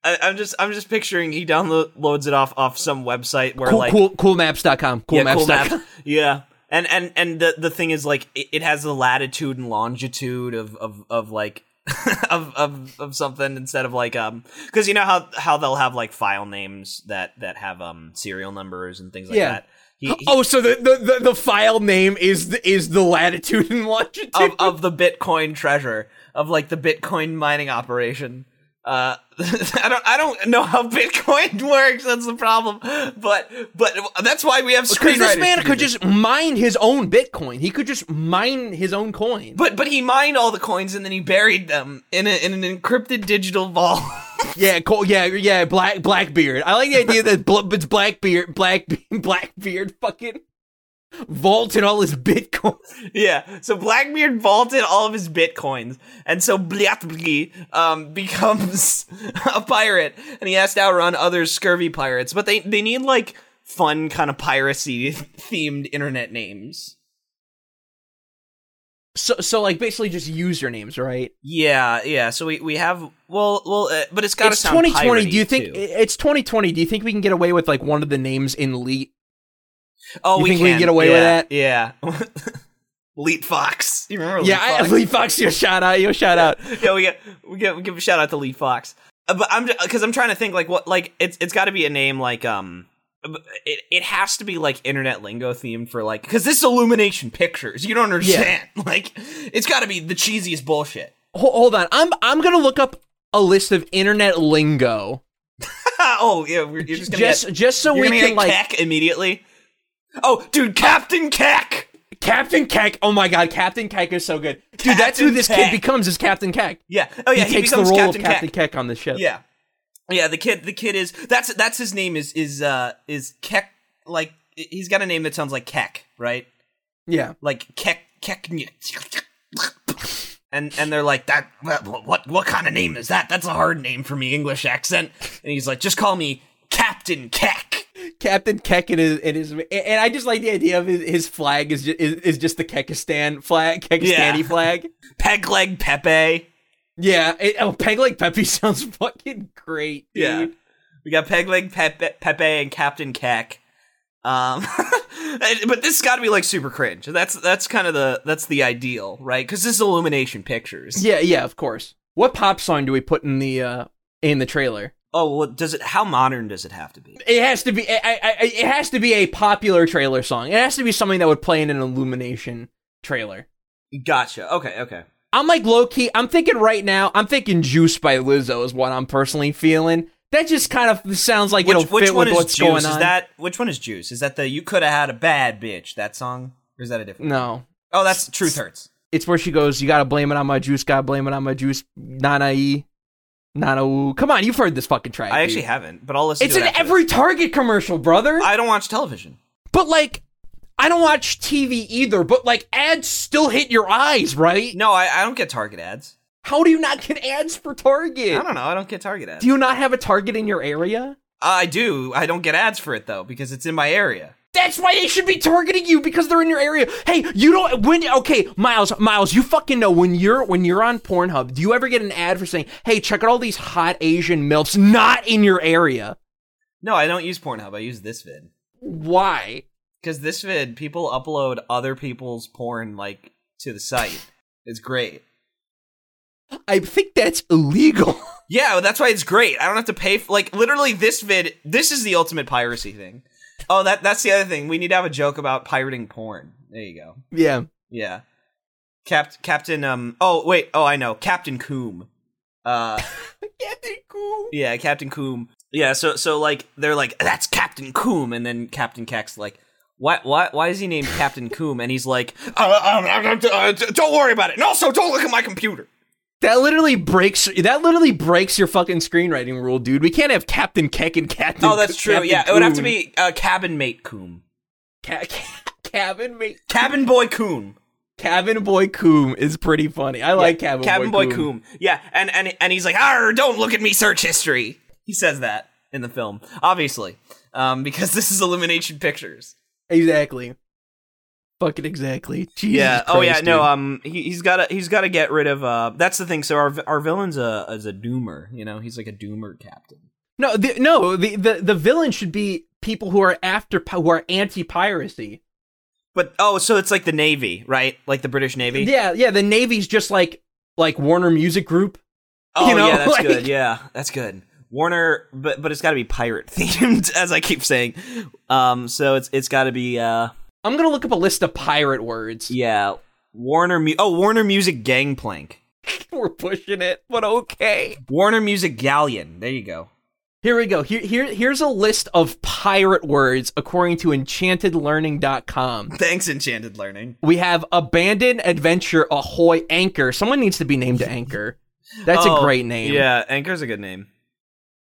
I, I'm just I'm just picturing he downloads it off off some website where Cool, like cool, coolmaps.com. yeah, cool map. yeah. And and and the the thing is like it, it has the latitude and longitude of of of like of of of something instead of like um because you know how how they'll have like file names that that have um serial numbers and things like Yeah. that. He, he- Oh, so the, the, the, the file name is the, is the latitude and longitude. of of the Bitcoin treasure of like the Bitcoin mining operation. Uh, I don't I don't know how Bitcoin works. That's the problem. But but that's why we have because this man could just mine his own Bitcoin. He could just mine his own coin. But but he mined all the coins and then he buried them in a, in an encrypted digital vault. Yeah, cool. Yeah, yeah. Black Blackbeard. I like the idea that bl- it's Blackbeard, Black Blackbeard, fucking vaulted all his Bitcoin. yeah. So Blackbeard vaulted all of his bitcoins, and so Bliatbli um becomes a pirate, and he has to outrun other scurvy pirates. But they they need like fun kind of piracy themed internet names. So, so like basically just usernames, right? Yeah, yeah. So we, we have well well, uh, but it's got to It's sound 2020. Do you think too. it's 2020? Do you think we can get away with like one of the names in Leet? Oh, You we think can we can get away with yeah, that? Yeah. Leet Fox. You remember? Yeah, Leet I, Fox? Lee Fox, your shout out, your shout out. yeah, we get we get we give a shout out to Lee Fox. Uh, but I'm because I'm trying to think like what like it's it's got to be a name like um it it has to be like internet lingo themed for like because this is Illumination Pictures. You don't understand. Like it's got to be the cheesiest bullshit. Ho- hold on, I'm I'm gonna look up a list of internet lingo oh yeah, we're, you're just gonna just get, just so we can like immediately. Oh, dude, Captain Keck. Captain Keck. Oh my god, Captain Keck is so good, dude. that's who this Keck. kid becomes is Captain Keck. Yeah. Oh yeah, he takes the becomes role Captain of Captain Keck. Keck. on the ship. Yeah. Yeah, the kid the kid is that's that's his name is is uh is Keck like he's got a name that sounds like Keck, right? Yeah. Like Keck Keck. And and they're like that. What, what what kind of name is that? That's a hard name for me, English accent. And he's like, just call me Captain Keck. Captain Keck and his, and his and I just like the idea of his, his flag is just, is, is just the Kekistan flag, Kekistani Yeah. flag. Peg leg Pepe. Yeah, it, oh, Peg Leg Pepe sounds fucking great, dude. Yeah. We got Peg leg Pepe, Pepe and Captain Keck. Um, but this got to be like super cringe. That's that's kind of the that's the ideal, right? Because this is Illumination Pictures. Yeah, yeah, of course. What pop song do we put in the uh in the trailer? Oh, well, does it? How modern does it have to be? It has to be. I, I, it has to be a popular trailer song. It has to be something that would play in an Illumination trailer. Gotcha. Okay. Okay. I'm like low key. I'm thinking right now. I'm thinking "Juice" by Lizzo is what I'm personally feeling. That just kind of sounds like Which, it'll which fit one with is what's Juice? going Is that which one is Juice? Is that the you could have had a bad bitch that song, or is that a different? no, Oh, that's Truth Hurts. it's where she goes. You gotta blame it on my juice. Gotta blame it on my juice. Nana e, nana ooh. Come on, you've heard this fucking track. I dude. actually haven't, but I'll listen. It's to in it every Target commercial, brother. I don't watch television. but like, I don't watch TV either. But like, ads still hit your eyes, right? No, I, I don't get Target ads. How do you not get ads for Target? I don't know. I don't get Target ads. Do you not have a Target in your area? Uh, I do. I don't get ads for it though because it's in my area. That's why they should be targeting you because they're in your area. Hey, you don't when okay, Miles, Miles, you fucking know when you're when you're on Pornhub, do you ever get an ad for saying, "Hey, check out all these hot Asian milfs not in your area"? No, I don't use Pornhub. I use this vid Why? because this vid people upload other people's porn like to the site. It's great. I think that's illegal. Yeah, that's why it's great. I don't have to pay for like literally this vid. This is the ultimate piracy thing. Oh, that that's the other thing. We need to have a joke about pirating porn. There you go. yeah. Yeah. Cap- Captain um oh wait, oh I know. Captain Coom. Uh Captain Cool. yeah, Captain Coom. Yeah, so so like they're like that's Captain Coom and then Captain Keck's like why, why, why is he named Captain Coom? And he's like, uh, um, uh, uh, don't worry about it. And also, don't look at my computer. That literally breaks that literally breaks your fucking screenwriting rule, dude. We can't have Captain Keck and Captain Oh, that's true. Captain yeah, it would have to be uh, Cabin Mate Coom. Ca- ca- cabin mate Cabin Boy Coom. Cabin Boy Coom is pretty funny. I like Cabin, Cabin Boy, Boy Coom. Yeah, and and and he's like, "Arr, don't look at me search history." He says that in the film, obviously, um, because this is Illumination Pictures. Exactly. Fucking exactly. Jesus yeah. oh yeah. Christ, No. Um. He, he's got to. He's got to get rid of. Uh. That's the thing. So our our villain's a is a doomer. You know. He's like a doomer captain. no, the, no. The, the the villain should be people who are after who are anti piracy. But oh, so it's like the Navy, right? Like the British Navy. Yeah, yeah. The Navy's just like like Warner Music Group. Oh you know, yeah, that's like- good. Yeah, that's good. Warner, but but it's got to be pirate themed, as I keep saying. Um. So it's it's got to be. Uh. I'm gonna look up a list of pirate words. Yeah. Warner. Mu- oh, Warner Music Gangplank. We're pushing it, but okay. Warner Music Galleon. There you go. Here we go. Here, here, here's a list of pirate words according to enchantedlearning.com. Thanks, Enchanted Learning. We have abandon, adventure, ahoy, anchor. Someone needs to be named Anchor. That's a Oh, great name. Yeah, Anchor's a good name.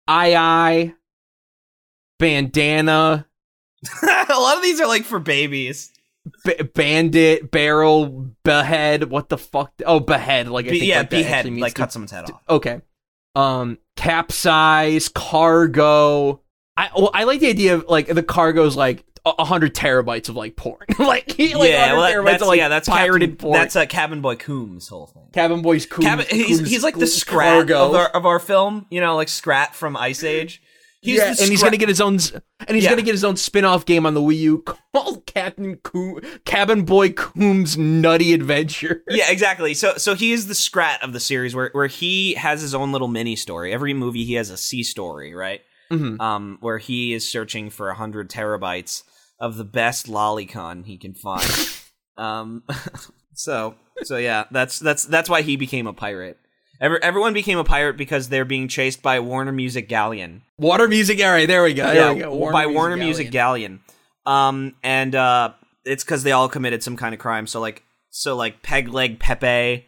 I I bandana, a lot of these are like for babies. b- bandit, barrel, behead. What the fuck? Oh, behead. Like I Be- yeah, like behead, like to- cut someone's head off. Okay. Um, capsize, cargo. I well, I like the idea of like the cargo's like a a hundred terabytes of like porn, like, he, like yeah, well, that's of like yeah, that's pirated Captain, porn. That's uh, Cabin Boy Coombs' whole thing. Cabin Boys. Coons, Cabin, he's, Coons- he's like the Scrat cargo. of our, of our film, you know, like Scrat from Ice Age. He's yeah, and he's gonna get his own, and he's Yeah. gonna get his own spin-off game on the Wii U called Captain Coo- Cabin Boy Coombs Nutty Adventure. yeah, exactly. So so he is the Scrat of the series, where where he has his own little mini story. Every movie he has a C story, right? Mhm. Um, where he is searching for hundred terabytes of the best lolicon he can find. um, so so yeah, that's that's that's why he became a pirate. Every, everyone became a pirate because they're being chased by Warner Music Galleon. Water music. All right, there we go. There we go. by Warner Music Galleon. Galleon. Um, and uh, it's because they all committed some kind of crime. So like, so like Peg Leg Pepe,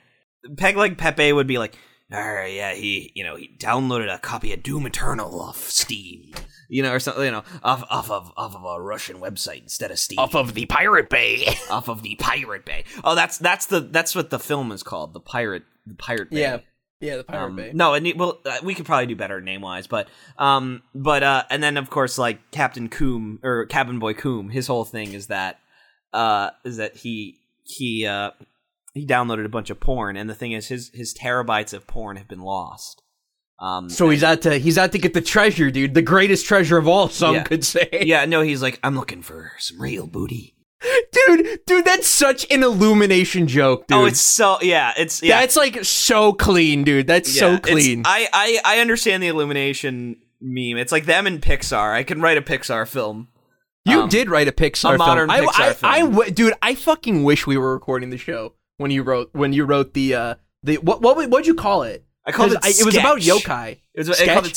Peg Leg Pepe would be like, all right, yeah, he, you know, he downloaded a copy of Doom Eternal off Steam, you know, or something, you know, off off of off of a Russian website instead of Steam, Off of the Pirate Bay. off of the Pirate Bay. Oh, that's that's the that's what the film is called, the Pirate the Pirate Bay. yeah. Yeah, the Pirate Um, Bay. No, and it- well, uh, we could probably do better name wise, but um, but uh, and then of course like Captain Coom or Cabin Boy Coom, his whole thing is that uh is that he he uh he downloaded a bunch of porn, and the thing is his his terabytes of porn have been lost. Um, So he's out to he's out to get the treasure, dude. The greatest treasure of all, some Yeah. could say. yeah, no, he's like, I'm looking for some real booty. Dude, dude, that's such an illumination joke, dude. Oh, it's so yeah, it's yeah, That's like so clean, dude. That's yeah, so clean. I, I I understand the illumination meme. It's like them and Pixar. I can write a Pixar film. you um, did write a Pixar a modern film. I- Pixar I, film. I w- dude, I fucking wish we were recording the show when you wrote when you wrote the uh the what what would- you call it? I called it. I- it was about yokai. It was I called Sketch? it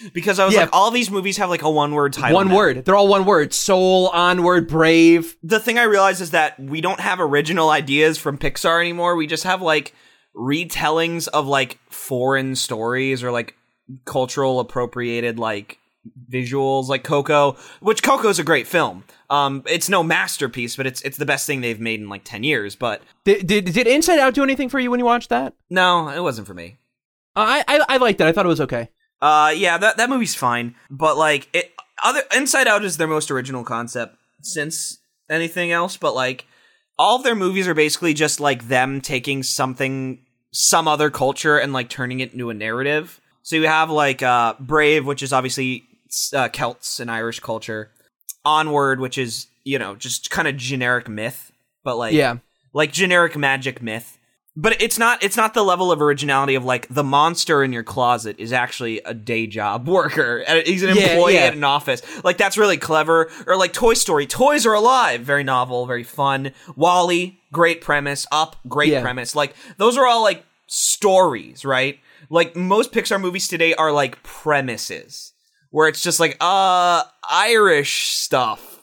sketch because I was Yeah. like, all these movies have like a one word title. One now. word. They're all one word. Soul, onward, brave. The thing I realized is that we don't have original ideas from Pixar anymore. We just have like retellings of like foreign stories or like cultural appropriated like visuals like Coco, which Coco's a great film. Um it's no masterpiece, but it's it's the best thing they've made in like 10 years, but Did, did did Inside Out do anything for you when you watched that? no, it wasn't for me. I I, I liked it. I thought it was okay. Uh, yeah, that that movie's fine, but like it, other Inside Out is their most original concept since anything else. But like, all of their movies are basically just like them taking something, some other culture, and like turning it into a narrative. So you have like uh, Brave, which is obviously uh, Celts and Irish culture. Onward, which is you know just kind of generic myth, but like Yeah. like generic magic myth but it's not it's not the level of originality of like the monster in your closet is actually a day job worker he's an Yeah, employee yeah. at an office like that's really clever or like toy story toys are alive very novel very fun WALL-E great premise up great Yeah. premise like those are all like stories right like most pixar movies today are like premises where it's just like uh irish stuff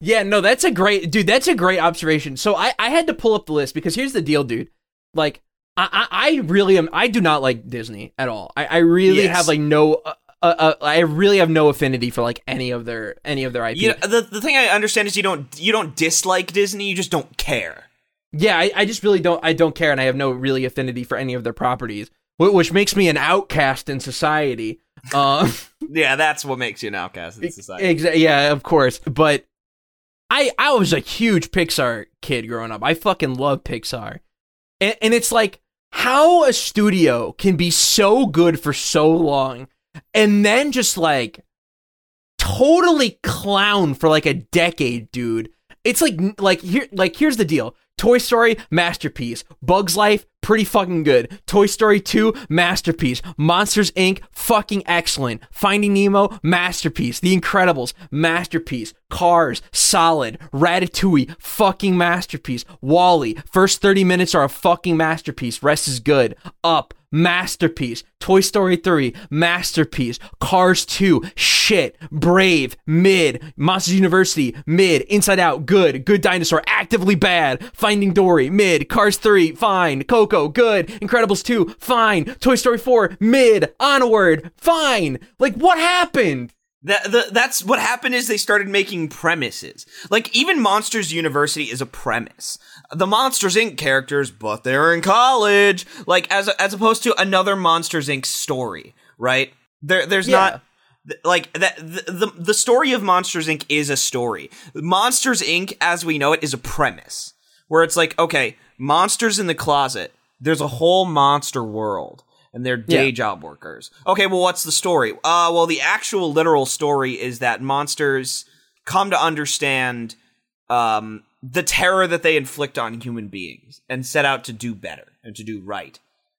Yeah, no, that's a great dude. That's a great observation. So I, I had to pull up the list because here's the deal, dude. Like I, I, I really am. I do not like Disney at all. I, I really Yes. have like no. Uh, uh, uh, I really have no affinity for like any of their any of their IP. you know, the, the thing i understand is you don't you don't dislike disney you just don't care Yeah, I, I just really don't. I don't care, and I have no really affinity for any of their properties, which makes me an outcast in society. Um, Yeah, that's what makes you an outcast in society. exa- yeah, of course. But I I was a huge Pixar kid growing up. I fucking love Pixar, and, and it's like how a studio can be so good for so long, and then just like totally clown for like a decade, dude. It's like like here like here's the deal. Toy Story masterpiece. Bugs Life pretty fucking good. Toy Story 2 masterpiece. Monsters Inc fucking excellent. Finding Nemo masterpiece. The Incredibles masterpiece. Cars solid. Ratatouille fucking masterpiece. WALL-E first 30 minutes are a fucking masterpiece. Rest is good. Up masterpiece. Toy Story 3, masterpiece. Cars 2, shit. Brave, mid. Monsters University, mid. Inside Out, good. Good Dinosaur, actively bad. Finding Dory, mid. Cars 3, fine. Coco, good. Incredibles 2, fine. Toy Story 4, mid. Onward, fine. Like, what happened? That, the, that's what happened is they started making premises. Like even Monsters University is a premise. The Monsters Inc. characters, but they're in college. Like as as opposed to another Monsters Inc. story, right? There there's Yeah. not like that the, the the story of Monsters Inc. is a story. Monsters Inc. as we know it is a premise where it's like okay, monsters in the closet. There's a whole monster world and they're day Yeah. job workers. Okay, well, what's the story? Uh, well, the actual literal story is that monsters come to understand um, the terror that they inflict on human beings and set out to do better and to do right.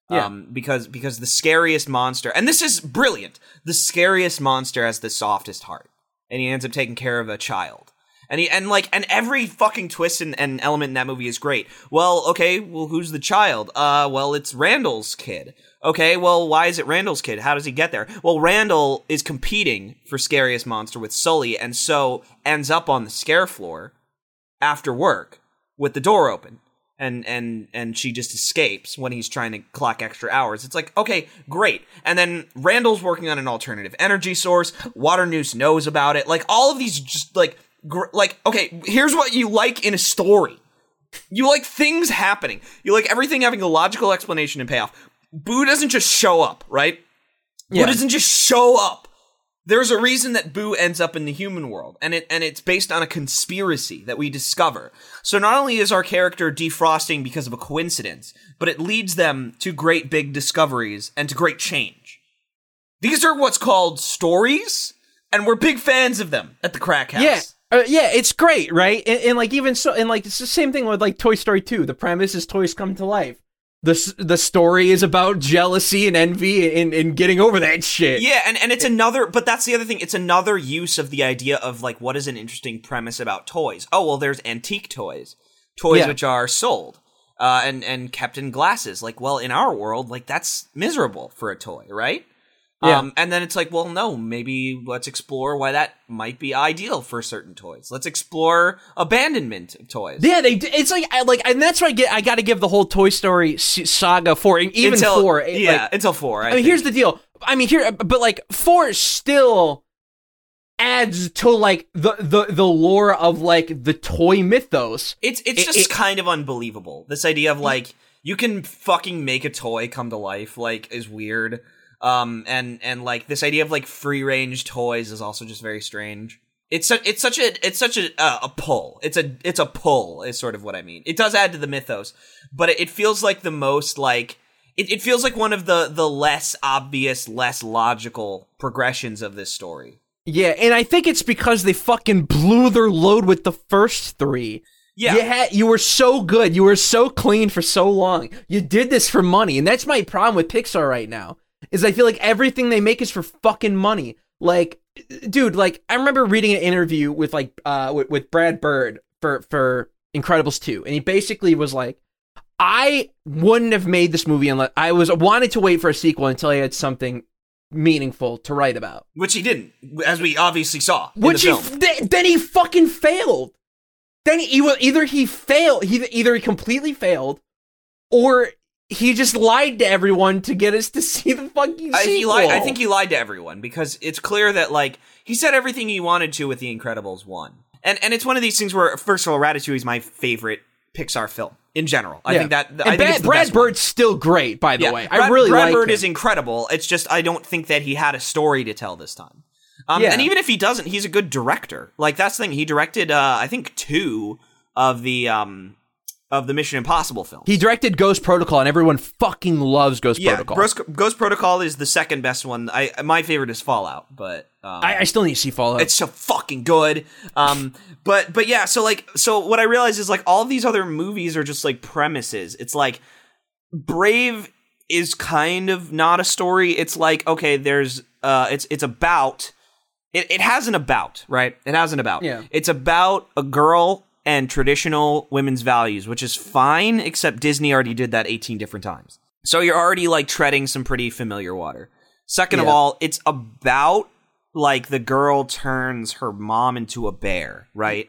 Yeah. Um, because because the scariest monster, and this is brilliant, the scariest monster has the softest heart, and he ends up taking care of a child. And he and like and every fucking twist and, and element in that movie is great. Well, okay, well who's the child? Uh well it's Randall's kid. Okay, well why is it Randall's kid? How does he get there? Well, Randall is competing for scariest monster with Sully and so ends up on the scare floor after work with the door open. and and and she just escapes when he's trying to clock extra hours. It's like, okay, great. And then Randall's working on an alternative energy source. Waternoose knows about it. Like all of these just like gr- like okay, here's what you like in a story. You like things happening. You like everything having a logical explanation and payoff. Boo doesn't just show up, right? Yeah. Boo doesn't just show up. There's a reason that Boo ends up in the human world, and it and it's based on a conspiracy that we discover. So not only is our character defrosting because of a coincidence, but it leads them to great big discoveries and to great change. These are what's called stories, and we're big fans of them at the Crack House. Yeah. Uh, yeah, it's great, right? And, and like even so, and like it's the same thing with like Toy Story 2. The premise is toys come to life. The the story is about jealousy and envy and, and getting over that shit. Yeah, and, and it's another, but that's the other thing. It's another use of the idea of like, what is an interesting premise about toys? Oh, well, there's antique toys, toys Yeah. which are sold uh, and and kept in glasses. Like, well, in our world, like that's miserable for a toy, right? Yeah. Um, and then it's like, well, no, maybe let's explore why that might be ideal for certain toys. Let's explore abandonment of toys. Yeah, they. It's like, I, like, and that's why I get. I got to give the whole Toy Story saga four, even until, four. it, yeah, like, until four. I, I mean, here's the deal. I mean, here, but like four still adds to like the the the lore of like the toy mythos. It's it's It- just it- kind of unbelievable. This idea of like you can fucking make a toy come to life like is weird. Um and and like this idea of like free range toys is also just very strange. It's such it's such a it's such a uh, a pull. It's a it's a pull is sort of what I mean. It does add to the mythos, but it, it feels like the most like it, it feels like one of the the less obvious, less logical progressions of this story. Yeah, and I think it's because they fucking blew their load with the first three. Yeah. You had you were so good, you were so clean for so long. You did this for money, and that's my problem with Pixar right now. Is I feel like everything they make is for fucking money. Like, dude, like I remember reading an interview with like uh with, with Brad Bird for for Incredibles 2, and he basically was like I wouldn't have made this movie unless I was wanted to wait for a sequel until I had something meaningful to write about. Which he didn't, as we obviously saw Which the he th- then he fucking failed. Then he either he failed, he either he completely failed, or he just lied to everyone to get us to see the fucking I, sequel. lied, I think he lied to everyone because it's clear that like he said everything he wanted to with The Incredibles one, and and it's one of these things where first of all, Ratatouille is my favorite Pixar film in general. I Yeah. think that And I think the Brad best one. Bird's still great, by the Yeah, way. Brad, I really like Brad like Bird him. is incredible. It's just I don't think that he had a story to tell this time. Um, Yeah. and even if he doesn't, he's a good director. Like that's the thing. He directed, uh, I think, two of the um of the Mission Impossible film. He directed Ghost Protocol, and everyone fucking loves Ghost yeah, Protocol. Ghost, Ghost Protocol is the second best one. I my favorite is Fallout, but um, I, I still need to see Fallout. it's so fucking good. Um, but but yeah, so like so what I realize is like all these other movies are just like premises. It's like Brave is kind of not a story. It's like okay, there's uh, it's it's about it. It has an about right. It has an about. Yeah. It's about a girl and traditional women's values, which is fine. Except Disney already did that 18 different times. So you're already like treading some pretty familiar water. Second of all, it's about like the girl turns her mom into a bear, right?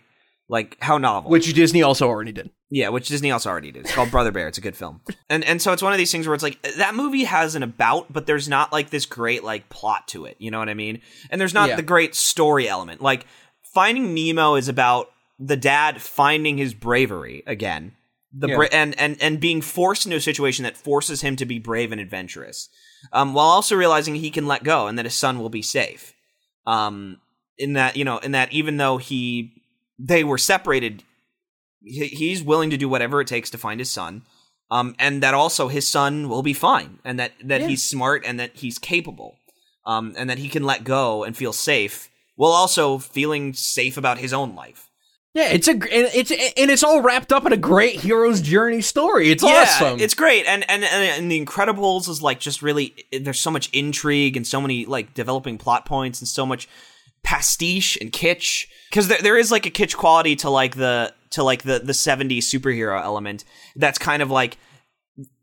Like how novel. which Disney also already did. yeah, which Disney also already did. It's called Brother Bear. It's a good film. And and so it's one of these things where it's like that movie has an about, but there's not like this great like plot to it. You know what I mean? And there's not Yeah. the great story element. Like Finding Nemo is about the dad finding his bravery again. The Yeah. bra- and and and being forced into a situation that forces him to be brave and adventurous, um, while also realizing he can let go and that his son will be safe. Um, in that you know, in that even though he they were separated, he, he's willing to do whatever it takes to find his son. Um, and that also his son will be fine, and that that Yeah. he's smart and that he's capable, um, and that he can let go and feel safe, while also feeling safe about his own life. Yeah, it's a and it's and it's all wrapped up in a great hero's journey story. It's awesome. It's great, and, and and and the Incredibles is like just really. There's so much intrigue and so many like developing plot points and so much pastiche and kitsch because there there is like a kitsch quality to like the to like the the 70s superhero element that's kind of like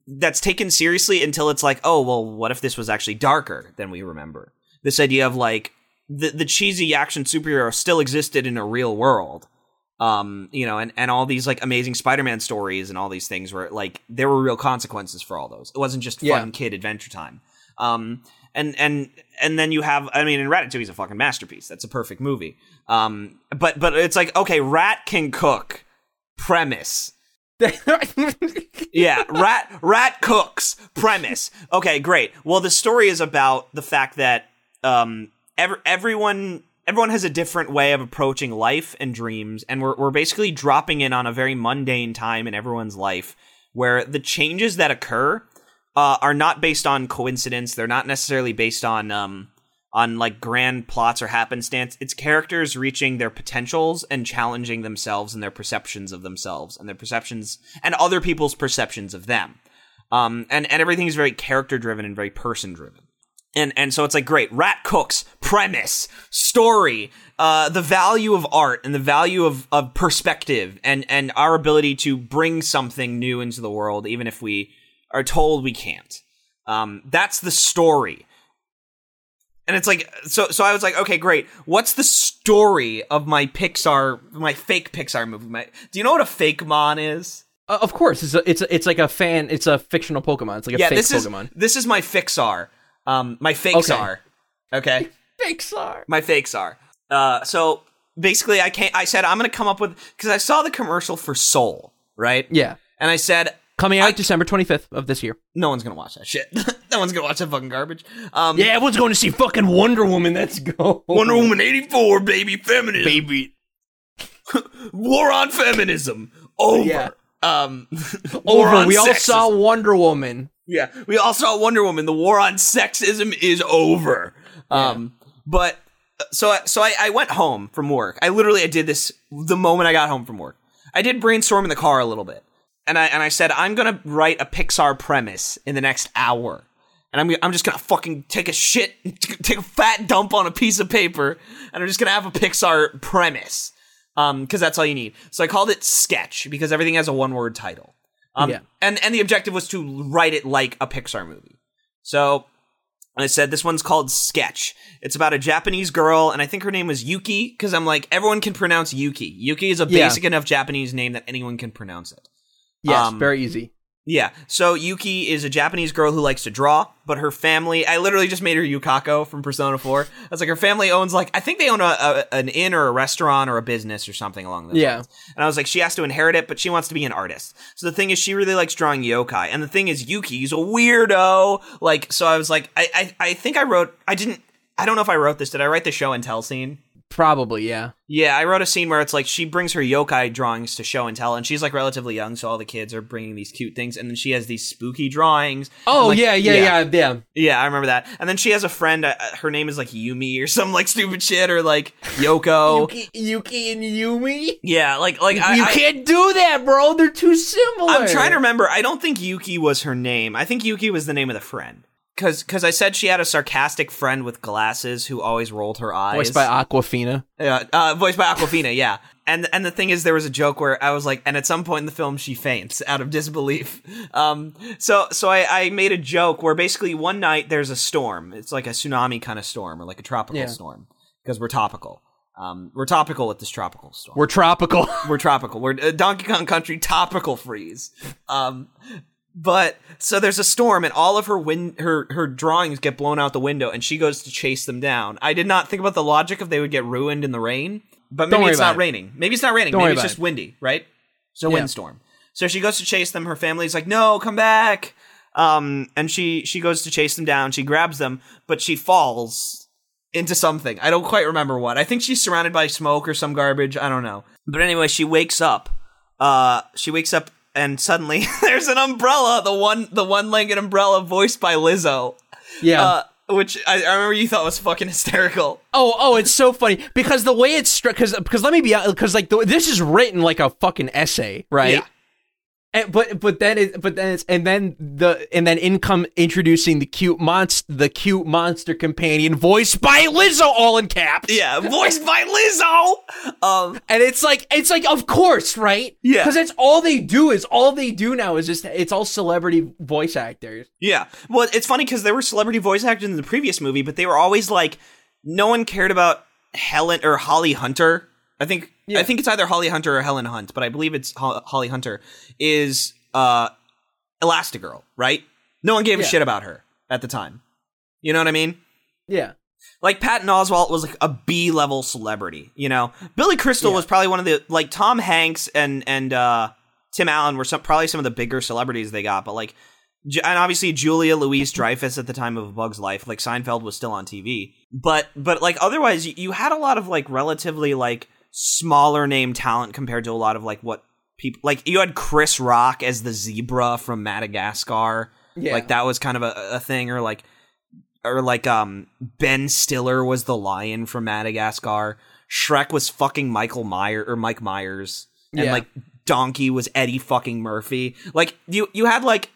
that's taken seriously until it's like oh well what if this was actually darker than we remember this idea of like the the cheesy action superhero still existed in a real world um you know and and all these like amazing spider-man stories and all these things where like there were real consequences for all those it wasn't just fun Yeah. kid adventure time um and and and then you have i mean and ratatouille's a fucking masterpiece that's a perfect movie um but but it's like okay rat can cook premise yeah, rat rat cooks premise. Okay, great. Well, the story is about the fact that um ev- everyone everyone has a different way of approaching life and dreams, and we're we're basically dropping in on a very mundane time in everyone's life where the changes that occur uh, are not based on coincidence. They're not necessarily based on um on like grand plots or happenstance. It's characters reaching their potentials and challenging themselves and their perceptions of themselves and their perceptions and other people's perceptions of them. Um, and and everything is very character driven and very person driven. And and so it's like great. Rat cooks premise story uh, the value of art and the value of, of perspective and and our ability to bring something new into the world even if we are told we can't. Um, that's the story. And it's like so so I was like okay great. What's the story of my Pixar my fake Pixar movie? My, do you know what a fake mon is? Uh, of course, it's a, it's a, it's like a fan. It's a fictional Pokemon. It's like a yeah fake this Pokemon. is this is my Fixar um my Fakesar okay Fakes are my fakes are. Uh, so basically, I can't. I said I'm gonna come up with because I saw the commercial for Soul, right? Yeah, And I said coming out I- December twenty fifth of this year. no one's gonna watch that shit. no one's gonna watch that fucking garbage. Um, Yeah, everyone's going to see fucking Wonder Woman. Let's go. Wonder Woman '84, baby, feminism, baby. war on feminism, over. Yeah. Um, Over. on We all sexism. saw Wonder Woman. Yeah, we all saw Wonder Woman. The war on sexism is over. Um, but so I- so I, I went home from work. I literally I did this the moment I got home from work. I did brainstorm in the car a little bit, and I and I said I'm gonna write a Pixar premise in the next hour, and I'm I'm just gonna fucking take a shit, take a fat dump on a piece of paper, and I'm just gonna have a Pixar premise. Um, because that's all you need. So I called it Sketch because everything has a one word title. Um, Yeah. and and the objective was to write it like a Pixar movie. So I said this one's called Sketch. It's about a Japanese girl, and I think her name was Yuki because I'm like everyone can pronounce Yuki. Yuki is a Yeah. basic enough Japanese name that anyone can pronounce it. Yes, Um, very easy. Yeah. So Yuki is a Japanese girl who likes to draw, but her family, I literally just made her Yukiko from Persona 4. I was like, her family owns like, I think they own a, a an inn or a restaurant or a business or something along those Yeah. lines. And I was like, she has to inherit it, but she wants to be an artist. So the thing is, she really likes drawing yokai. And the thing is, Yuki's a weirdo. Like, so I was like, I, I, I think I wrote, I didn't, I don't know if I wrote this. Did I write the show and tell scene? Probably, yeah. Yeah, I wrote a scene where it's like she brings her yokai drawings to show and tell, and she's like relatively young, so all the kids are bringing these cute things, and then she has these spooky drawings. Oh like, yeah, yeah, yeah, yeah, Yeah, I remember that. And then she has a friend. Uh, her name is like Yumi or some like stupid shit, or like Yoko. Yuki, Yuki and Yumi. Yeah, like like I, you I- can't do that, bro. They're too similar. I'm trying to remember. I don't think Yuki was her name. I think Yuki was the name of the friend. Cause, cause I said she had a sarcastic friend with glasses who always rolled her eyes. Voiced by Awkwafina. Yeah, uh, voiced by Awkwafina, yeah. And and the thing is, there was a joke where I was like, and at some point in the film, she faints out of disbelief. Um, so so I, I made a joke where basically one night there's a storm. It's like a tsunami kind of storm or like a tropical Yeah. storm because we're topical. Um, we're topical with this tropical storm. We're tropical. We're tropical. We're uh, Donkey Kong Country topical freeze. Um, but so there's a storm and all of her win her her drawings get blown out the window and she goes to chase them down. I did not think about the logic if they would get ruined in the rain, but maybe it's not it. raining. Maybe it's not raining. Don't maybe it's just it. windy, right? So Yeah. windstorm. So she goes to chase them. Her family's like, "No, come back." Um, and she she goes to chase them down. She grabs them, but she falls into something. I don't quite remember what. I think she's surrounded by smoke or some garbage. I don't know. But anyway, she wakes up. Uh, she wakes up and suddenly there's an umbrella, the one the one-legged umbrella voiced by Lizzo. yeah. Uh, which I, I remember you thought was fucking hysterical. oh, oh, it's so funny because the way it's struck. Because because let me be because like the, this is written like a fucking essay, right? Yeah. And, but but then it but then it's and then the and then in come introducing the cute monster the cute monster companion voiced by Lizzo all in caps. Yeah, voiced by Lizzo. Um, And it's like it's like of course, right? Yeah. Because that's all they do is all they do now is just it's all celebrity voice actors. Yeah. Well, it's funny because there were celebrity voice actors in the previous movie, but they were always like, no one cared about Helen or Holly Hunter. I think Yeah. I think it's either Holly Hunter or Helen Hunt, but I believe it's Ho- Holly Hunter is uh Elastigirl, right? No one gave a shit about her at the time. You know what I mean? Yeah. Like Patton Oswalt was like a B level celebrity, you know. Billy Crystal Yeah. was probably one of the like Tom Hanks and and uh Tim Allen were some probably some of the bigger celebrities they got, but like and obviously Julia Louise Dreyfus at the time of A Bug's Life, like Seinfeld was still on TV. But but like otherwise you had a lot of like relatively like smaller name talent compared to a lot of like what people like you had Chris Rock as the zebra from Madagascar. Yeah. Like that was kind of a, a thing or like or like um Ben Stiller was the lion from Madagascar. Shrek was fucking Michael Meyer or Mike Myers. And Yeah. like Donkey was Eddie fucking Murphy. Like you you had like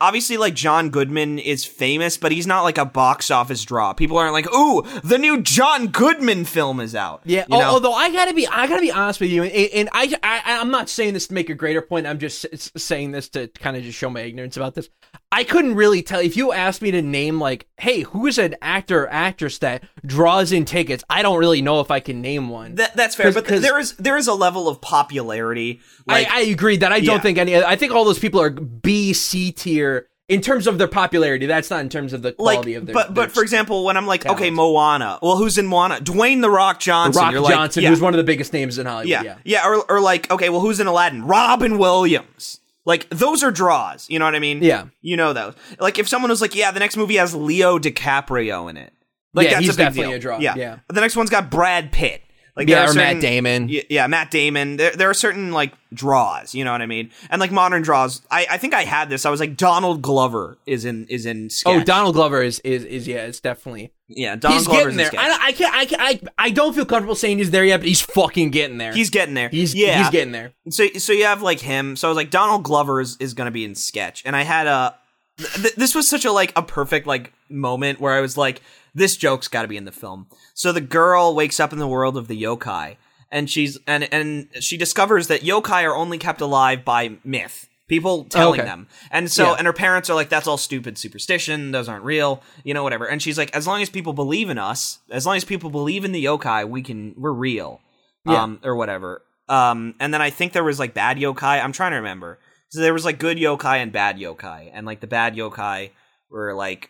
obviously like John Goodman is famous, but he's not like a box office draw. People aren't like, "Ooh, the new John Goodman film is out." Yeah. you know? Although I gotta be, I gotta be honest with you, and, and I, I, I'm not saying this to make a greater point. I'm just saying this to kind of just show my ignorance about this. I couldn't really tell if you asked me to name like, hey, who is an actor or actress that draws in tickets? I don't really know if I can name one. That, that's fair, 'Cause- but 'cause- there is there is a level of popularity. Like, I, I agree that I don't Yeah. think any. I think all those people are B, C tier in terms of their popularity. That's not in terms of the like, quality of their. but but for example, when I'm like, okay. Moana. Well, who's in Moana? Dwayne the Rock Johnson. Rock You're like, Johnson, yeah, who's one of the biggest names in Hollywood. yeah, Yeah. yeah, or or like, okay, well, who's in Aladdin? Robin Williams. Like those are draws. You know what I mean? Yeah. You know those. Like if someone was like, yeah, the next movie has Leo DiCaprio in it. Like Yeah, that's he's a big definitely deal. a draw. Yeah. Yeah. The next one's got Brad Pitt. Like Yeah, or Matt Damon. Yeah, yeah, Matt Damon. There, there are certain like draws. You know what I mean? And like modern draws. I, I think I had this. I was like Donald Glover is in is in. Oh, Sketch. Oh, Donald Glover is is is yeah, it's definitely. Yeah, Donald he's Glover's getting there. I, I can't. I, can't I I don't feel comfortable saying he's there yet, but he's fucking getting there. He's getting there. he's yeah. he's getting there. So so you have like him. So I was like Donald Glover is, is going to be in sketch, and I had a. Th- this was such a like a perfect like moment where I was like, this joke's got to be in the film. So the girl wakes up in the world of the yokai, and she's and and she discovers that yokai are only kept alive by myth. People telling Okay. them. And so, Yeah. and her parents are like, that's all stupid superstition. Those aren't real, you know, whatever. And she's like, as long as people believe in us, as long as people believe in the yokai, we can, we're real. Yeah. Um, or whatever. Um, and then I think there was like bad yokai. I'm trying to remember. So there was like good yokai and bad yokai. And like the bad yokai were like,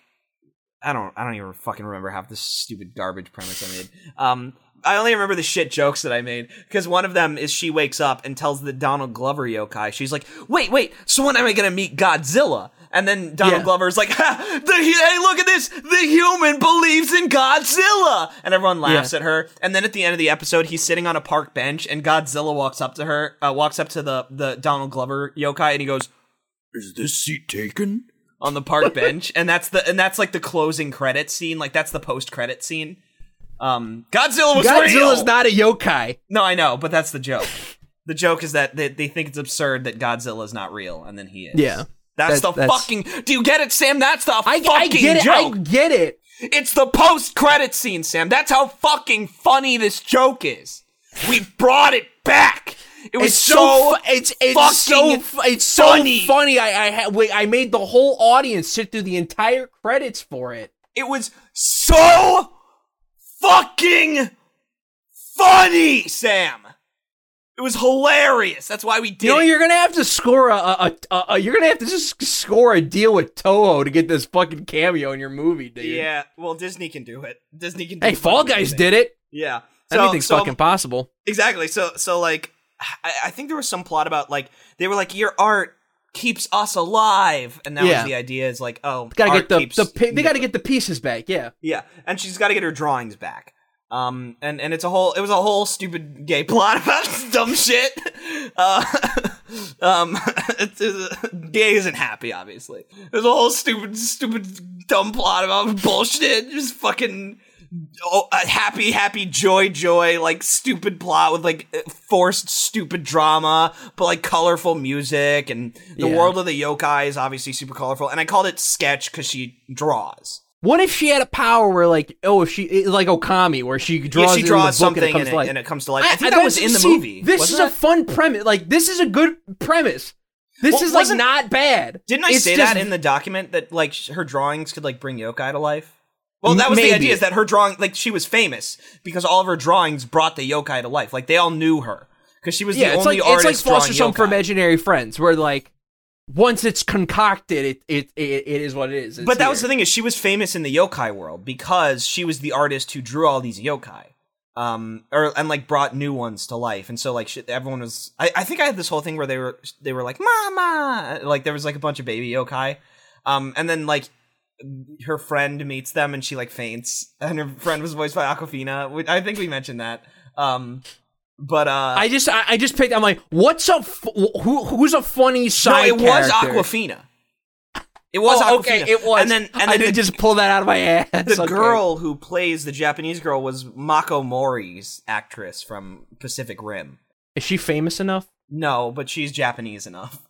I don't, I don't even fucking remember half this stupid garbage premise I made. Um, I only remember the shit jokes that I made because one of them is she wakes up and tells the Donald Glover yokai, she's like, "Wait, wait, so when am I gonna meet Godzilla?" And then Donald Yeah. Glover's like, ha, the, "Hey, look at this! The human believes in Godzilla!" And everyone laughs Yeah. at her. And then at the end of the episode, he's sitting on a park bench, and Godzilla walks up to her, uh, walks up to the the Donald Glover yokai, and he goes, "Is this seat taken?" On the park bench, and that's the and that's like the closing credit scene. Like that's the post credit scene. Um, Godzilla was Godzilla's real. not a yokai. No, I know, but that's the joke. the joke is that they, they think it's absurd that Godzilla is not real, and then he is. Yeah. That's That- the that's- fucking. Do you get it, Sam? That's the I, fucking I get it. joke. I get it. It's the post credit scene, Sam. That's how fucking funny this joke is. We brought it back. It was It's so. so, fu- it's it's so fu- it's so funny. funny. I I ha- wait, I made the whole audience sit through the entire credits for it. it was so fucking funny, Sam. It was hilarious. That's why we did You know, it. you're gonna have to score a, a, a, a you're gonna have to just score a deal with Toho to get this fucking cameo in your movie, dude. Yeah, well, Disney can do it. Disney can. do Hey, Fall Guys anything. did it. Yeah, so, Anything's so, fucking possible. exactly. So, so like, I, I think there was some plot about like they were like your art keeps us alive, and that Yeah. was the idea. Is like, oh, Gotta get the, keeps- the pi- they gotta get the pieces back. Yeah. yeah, and she's got to get her drawings back. Um, and and it's a whole it was a whole stupid gay plot about dumb shit. Uh, um, it's, it's, gay isn't happy, obviously. There's a whole stupid, stupid, dumb plot about bullshit. Just fucking oh, a happy, happy, joy, joy, like stupid plot with like forced, stupid drama, but like colorful music. And the Yeah. world of the yokai is obviously super colorful. And I called it sketch because she draws. What if she had a power where, like, oh, if she like Okami, where she draws, yeah, she draws something and it comes and to it, life. and it comes to life. I, think I- that was in the see, movie. This is a fun premise. Like, this is a good premise. This Well, is like wasn't- bad. Didn't I It's say just- that in the document that like her drawings could like bring yokai to life? Well, that was the idea is that her drawing, like she was famous because all of her drawings brought the yokai to life. Like they all knew her because she was yeah, the it's only like it's artist like Foster's Home for. Imaginary Friends, where like once it's concocted, it it it, it is what it is. It's But that was the thing is she was famous in the yokai world because she was the artist who drew all these yokai. Um, or and like brought new ones to life, and so like shit, everyone was. I, I think I had this whole thing where they were they were like mama, like there was like a bunch of baby yokai, um, and then like her friend meets them and she like faints, and her friend was voiced by Awkwafina. I think we mentioned that. Um, but uh, I just I, I just picked. I'm like, what's a f- who who's a funny no, side? it was? Awkwafina. It was Oh, Awkwafina. okay, it was. and then and I then didn't the- just pull that out of my ass. the Okay. girl who plays the Japanese girl was Mako Mori's actress from Pacific Rim. is she famous enough? No, but she's Japanese enough.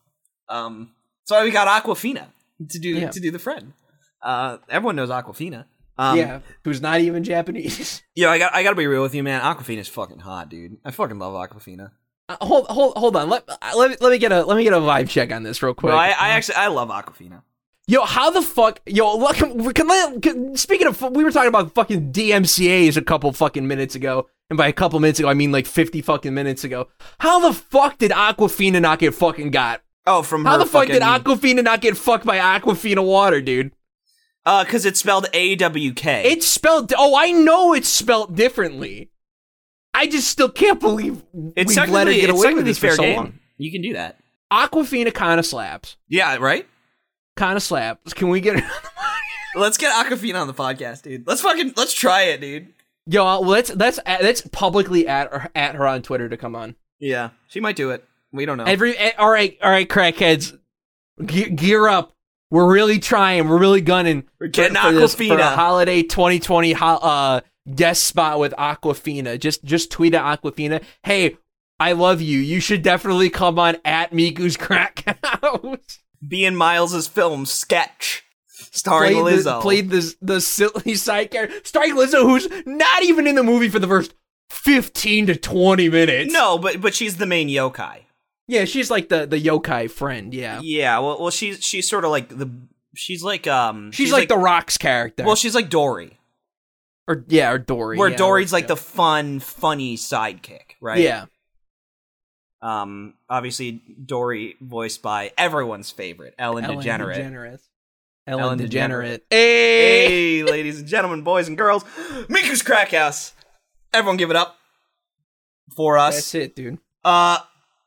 Um, so we got Awkwafina to do Yeah. to do the friend. Uh, everyone knows Awkwafina. Um, yeah, who's not even Japanese. Yo, I got I got to be real with you, man. Awkwafina's fucking hot, dude. I fucking love Awkwafina. Uh, hold hold hold on. Let, uh, let me let me get a let me get a vibe check on this real quick. No, I, I actually I love Awkwafina. Yo, how the fuck? Yo, look, can, can, can, speaking of, we were talking about fucking DMCA's a couple fucking minutes ago, and by a couple minutes ago, I mean like fifty fucking minutes ago. How the fuck did Awkwafina not get fucking got? Oh, from How the fuck did Awkwafina not get fucked by Aquafina water, dude? Uh, because it's spelled A W K. It's spelled. Oh, I know it's spelled differently. I just still can't believe it's we've let her get it's away with technically this for fair so game. long. You can do that. Aquafina kind of slaps. Yeah, right. Kind of slaps. Can we get? Let's get Awkwafina on the podcast, dude. Let's fucking let's try it, dude. Yo, uh, let's let's let's publicly at her, at her on Twitter to come on. Yeah, she might do it. We don't know. Every eh, all right, all right, crackheads, ge- gear up. We're really trying. We're really gunning. We're getting for, for this- for a holiday 2020 ho- uh, guest spot with Awkwafina. Just just tweet at Awkwafina. Hey, I love you. You should definitely come on at Miku's Crack House. Be in Miles's film sketch starring Played Lizzo. the, played the the silly side character, starring Lizzo, who's not even in the movie for the first 15 to 20 minutes. no, but but she's the main yokai. Yeah, she's like the the yokai friend. Yeah, Yeah, well, well, she's she's sort of like the she's like um she's, like, the Rocks character. well, she's like Dory, or yeah, or Dory. where yeah, Dory's or- like the fun, funny sidekick, right? yeah. Um, obviously Dory voiced by everyone's favorite Ellen, Ellen DeGeneres. DeGeneres. Ellen, Ellen DeGenerate. DeGenerate. Hey! Hey, ladies and gentlemen, boys and girls, Miku's Crack House. Everyone, give it up for us. That's it, dude. Uh,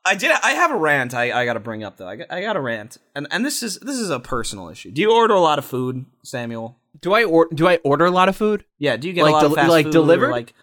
I did. I have a rant. I, I got to bring up though. I got, I got a rant, and and this is this is a personal issue. Do you order a lot of food, Samuel? Do I or- do I order a lot of food? Yeah. Do you get Like a lot del- of fast like food, or, delivered? like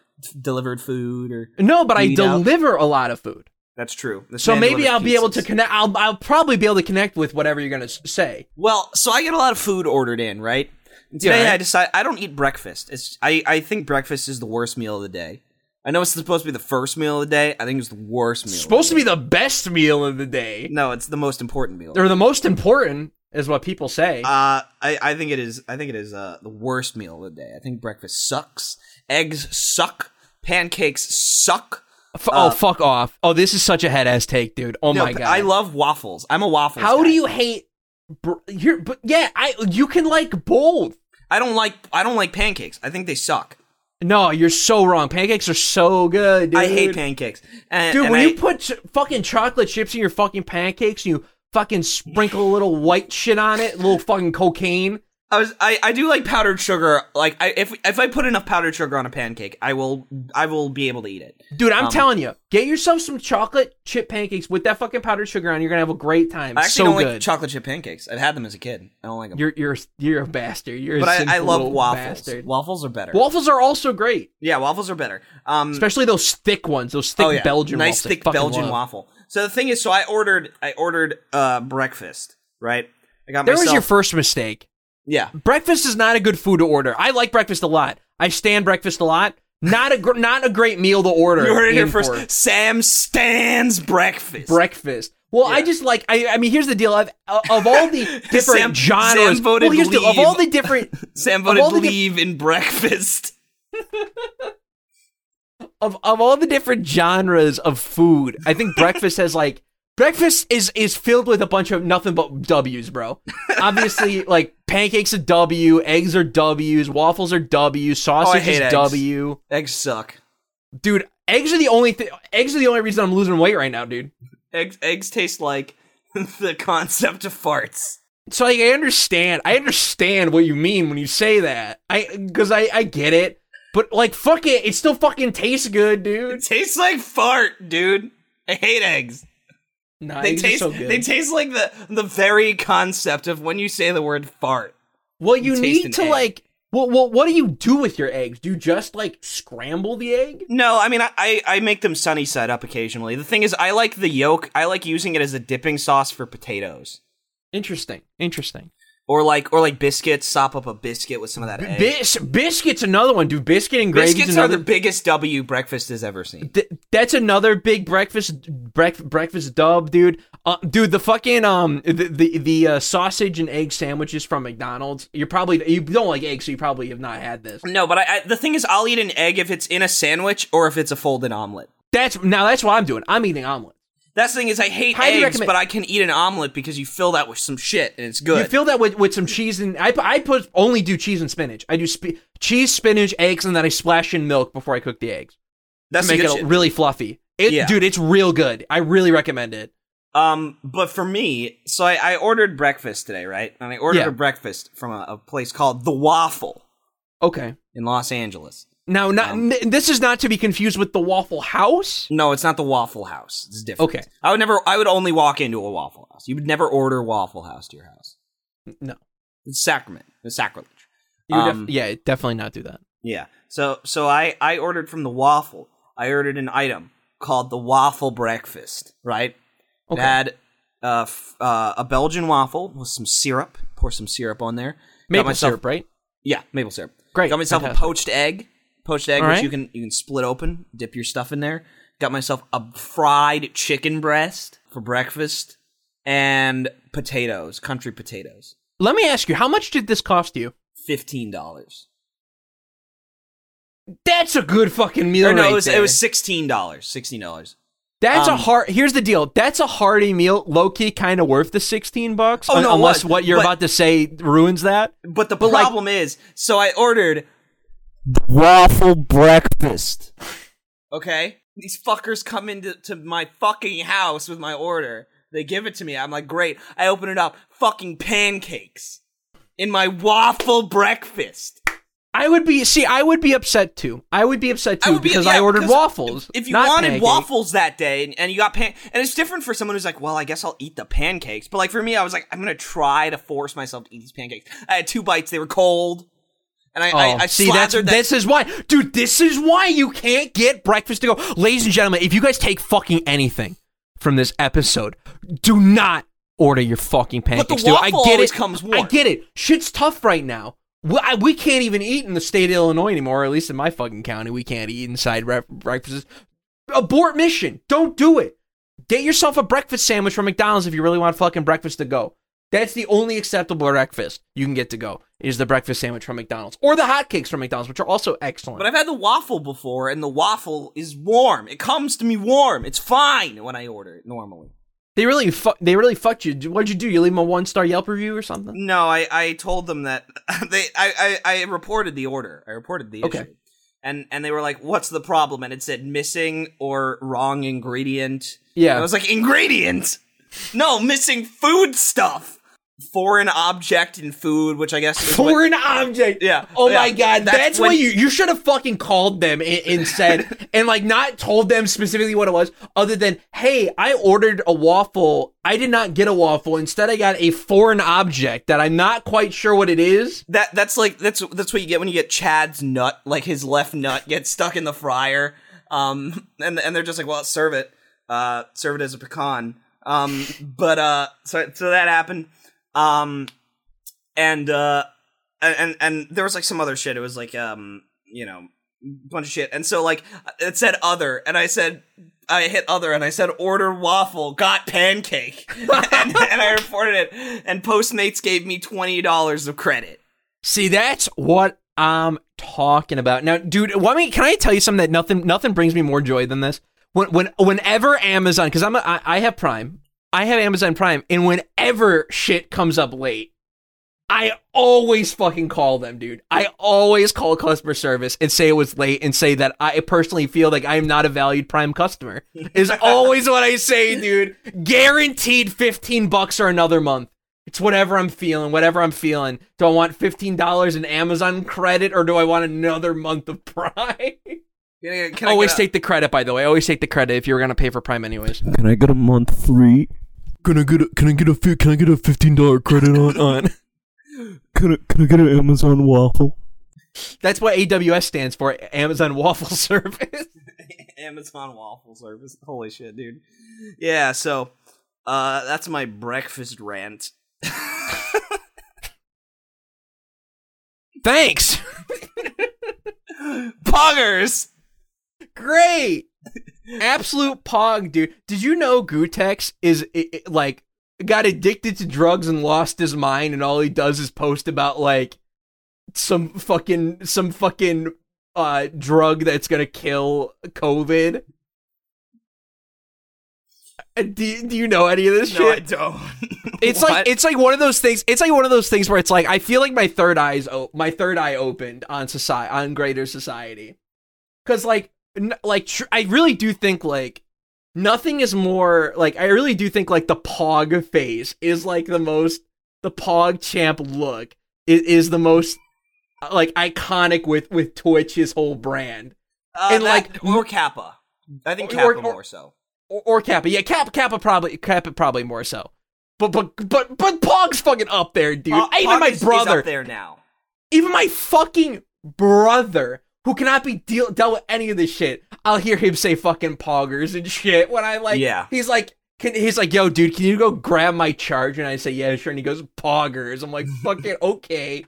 delivered food, or No, but I Eat out? deliver a lot of food. that's true. This So maybe I'll be able to connect. I'll I'll probably be able to connect with whatever you're gonna say. Well, so I get a lot of food ordered in, right? And today Yeah. I decide I don't eat breakfast. It's I I think breakfast is the worst meal of the day. I know it's supposed to be the first meal of the day. I think it's the worst meal. It's supposed to be the best meal of the day. No, it's the most important meal. They're the most important, is what people say. Uh, I, I think it is. I think it is uh, the worst meal of the day. I think breakfast sucks. Eggs suck. Pancakes suck. F- oh, fuck off. Oh, this is such a head ass take, dude. Oh uh, No, my god. I love waffles. I'm a waffle. How guy. do you hate? Br- here, but yeah, I you can like both. I don't like. I don't like pancakes. I think they suck. No, you're so wrong. Pancakes are so good, dude. I hate pancakes. And, Dude, and when I- you put ch- fucking chocolate chips in your fucking pancakes, you fucking sprinkle a little white shit on it, a little fucking cocaine. I was I, I do like powdered sugar. Like I, if if I put enough powdered sugar on a pancake, I will I will be able to eat it. Dude, I'm Um, telling you, get yourself some chocolate chip pancakes with that fucking powdered sugar on. You're gonna have a great time. I actually so don't good. like chocolate chip pancakes. I've had them as a kid. I don't like them. you're you're you're a bastard. You're but a I, I love waffles. Bastard. Waffles are better. Waffles are also great, yeah, waffles are better. Um, especially those thick ones, those thick oh yeah, Belgian nice waffles. Thick Belgian love. waffle. So the thing is, so I ordered I ordered uh breakfast. Right. I got There myself. was your first mistake. Yeah. Breakfast is not a good food to order. I like breakfast a lot. I stand breakfast a lot. Not a gr- not a great meal to order. You heard it here first. for Sam stands breakfast. breakfast. Well, I just like I. I mean, here's the deal. I've, uh, of all the different Sam- genres, Sam voted well, here's the, of all the different Sam voted all the di- in breakfast. of of all the different genres of food, I think breakfast has like breakfast is is filled with a bunch of nothing but W's, bro. Obviously, like pancakes are W, eggs are W's, waffles are W, oh, sausage hate is eggs. W. Eggs suck. Dude, eggs are the only thing. Eggs are the only reason I'm losing weight right now, dude. Eggs eggs taste like the concept of farts. So like, I understand. I understand what you mean when you say that. I because I I get it. But like, fuck it, it still fucking tastes good, dude. It tastes like fart, dude. I hate eggs. Nah, They taste so they taste like the the very concept of when you say the word fart. well, you taste need to egg. like. Well, well, what do you do with your eggs? Do you just like scramble the egg? No, I mean I, I I make them sunny side up occasionally. The thing is I like the yolk. I like using it as a dipping sauce for potatoes. Interesting. Interesting. Or like or like biscuits, sop up a biscuit with some of that egg. Bis- biscuits, another one, dude. Biscuit and gravy's Biscuits are another. the biggest W breakfast has ever seen. Th- that's another big breakfast brec- breakfast dub, dude. Uh, dude, the fucking um the the, the uh, sausage and egg sandwiches from McDonald's. You're probably you don't like eggs, so you probably have not had this. No, but I, I, the thing is, I'll eat an egg if it's in a sandwich or if it's a folded omelet. That's now that's what I'm doing. I'm eating omelet. That's the thing is, I hate Highly eggs, recommend- but I can eat an omelet because you fill that with some shit and it's good. You fill that with, with some cheese and I I put only do cheese and spinach. I do sp- cheese, spinach, eggs, and then I splash in milk before I cook the eggs That's to make it shit. really fluffy. It, Yeah. dude, it's real good. I really recommend it. Um, but for me, so I, I ordered breakfast today, right? And I ordered Yeah. a breakfast from a, a place called The Waffle Okay. in Los Angeles. Now, not, Um, n- this is not to be confused with the Waffle House. No, it's not the Waffle House. It's different. Okay. I would never. I would only walk into a Waffle House. You would never order Waffle House to your house. No. It's sacrament. It's sacrilege. Um, def- yeah, definitely not do that. Yeah. So so I I ordered from the waffle. I ordered an item called the waffle breakfast. Right. Okay. It had uh, f- uh, a Belgian waffle with some syrup. Pour some syrup on there. Maple myself- syrup, right? Yeah, maple syrup. Great, Got myself fantastic. a poached egg. Poached egg, All which right. you can you can split open, dip your stuff in there. Got myself a fried chicken breast for breakfast and potatoes, country potatoes. Let me ask you, how much did this cost you? Fifteen dollars. That's a good fucking meal. Or no, right it was there. it was sixteen dollars. Sixteen dollars. That's a um, hard. Here's the deal. That's a hearty meal, low key, kind of worth the sixteen bucks. Oh, un- no, unless was, what you're but- about to say ruins that. But the But, like- problem is, so I ordered waffle breakfast. Okay, these fuckers come into to my fucking house with my order. They give it to me. I'm like, great. I open it up. Fucking pancakes in my waffle breakfast. I would be see. I would be upset too. I would be upset too would be- because yeah, I ordered because waffles. If you not wanted pancakes. waffles that day and, and you got pan, and it's different for someone who's like, well, I guess I'll eat the pancakes. But like for me, I was like, I'm gonna try to force myself to eat these pancakes. I had two bites; they were cold, and I, Oh, I, I see, that's that- this is why, dude. This is why you can't get breakfast to go, ladies and gentlemen. If you guys take fucking anything from this episode, do not order your fucking pancakes. dude. I get always it. comes I get it. Shit's tough right now. We, I, we can't even eat in the state of Illinois anymore. Or at least in my fucking county, we can't eat inside re- breakfasts. Abort mission. Don't do it. Get yourself a breakfast sandwich from McDonald's if you really want fucking breakfast to go. That's the only acceptable breakfast you can get to go is the breakfast sandwich from McDonald's or the hotcakes from McDonald's, which are also excellent. But I've had the waffle before, and the waffle is warm. It comes to me warm. It's fine when I order it normally. they really fu- they really fucked you. What'd you do? You leave them a one star Yelp review or something? No, I, I told them that they I, I, I reported the order. I reported the Okay. issue. And and they were like, "What's the problem?" And it said missing or wrong ingredient. Yeah. And I was like, "Ingredient? No, missing food stuff. Foreign object in food, which I guess is what- Foreign object. Yeah. Oh Yeah. my god. That's That's, when- what you you should have fucking called them and, and said and like not told them specifically what it was, other than hey, I ordered a waffle. I did not get a waffle. Instead, I got a foreign object that I'm not quite sure what it is. that that's like that's that's what you get when you get Chad's nut, like his left nut gets stuck in the fryer. Um, and and they're just like, well, serve it, uh, serve it as a pecan. Um, but uh, so so that happened. Um, and uh, and and, there was like some other shit. It was like um, you know, bunch of shit. And so like it said other, and I said. I hit other and I said order waffle, got pancake, and, and I reported it. And Postmates gave me twenty dollars of credit. See, that's what I'm talking about. Now, dude, I mean, can I tell you something that nothing nothing brings me more joy than this? When when whenever Amazon, because I'm a, I, I have Prime, I have Amazon Prime, and whenever shit comes up late, I always fucking call them, dude. I always call customer service and say it was late and say that I personally feel like I am not a valued Prime customer. Is always what I say, dude. Guaranteed 15 bucks or another month. It's whatever I'm feeling, whatever I'm feeling. Do I want $15 in Amazon credit or do I want another month of Prime? Can I, can I always a- take the credit, by the way. Always take the credit if you're going to pay for Prime anyways. Can I get a month free? Can I get a can I get a fi- can I get a fifteen dollar credit on on? Can I, can I get an Amazon waffle? That's what AWS stands for, Amazon Waffle Service. Amazon waffle service. Holy shit, dude. Yeah, so uh that's my breakfast rant. Thanks. Poggers! Great. Absolute pog, dude. Did you know Gootecks is i i like got addicted to drugs and lost his mind and all he does is post about like some fucking some fucking uh drug that's going to kill COVID? Uh, Do, do you know any of this shit? No, I don't. It's What? like it's like one of those things. It's like one of those things where it's like I feel like my third eyes, o- my third eye opened on society, on greater society, because like, n- like tr- I really do think like nothing is more like I really do think like the Pog phase is like the most the Pog champ look is, is the most uh, like iconic with with Twitch's whole brand Uh, and, that- like, or Kappa. I think Kappa or- more so. or, or Kappa. Yeah, Kappa, Kappa probably Kappa probably more so. But but but but Pog's fucking up there, dude. Pog- even my is- is brother, up there now. even my fucking brother, who cannot be deal dealt with any of this shit, I'll hear him say fucking poggers and shit when I like. Yeah. He's like, can, he's like, yo, dude, can you go grab my charger? And I say, yeah, sure. And he goes, poggers. I'm like, fucking okay.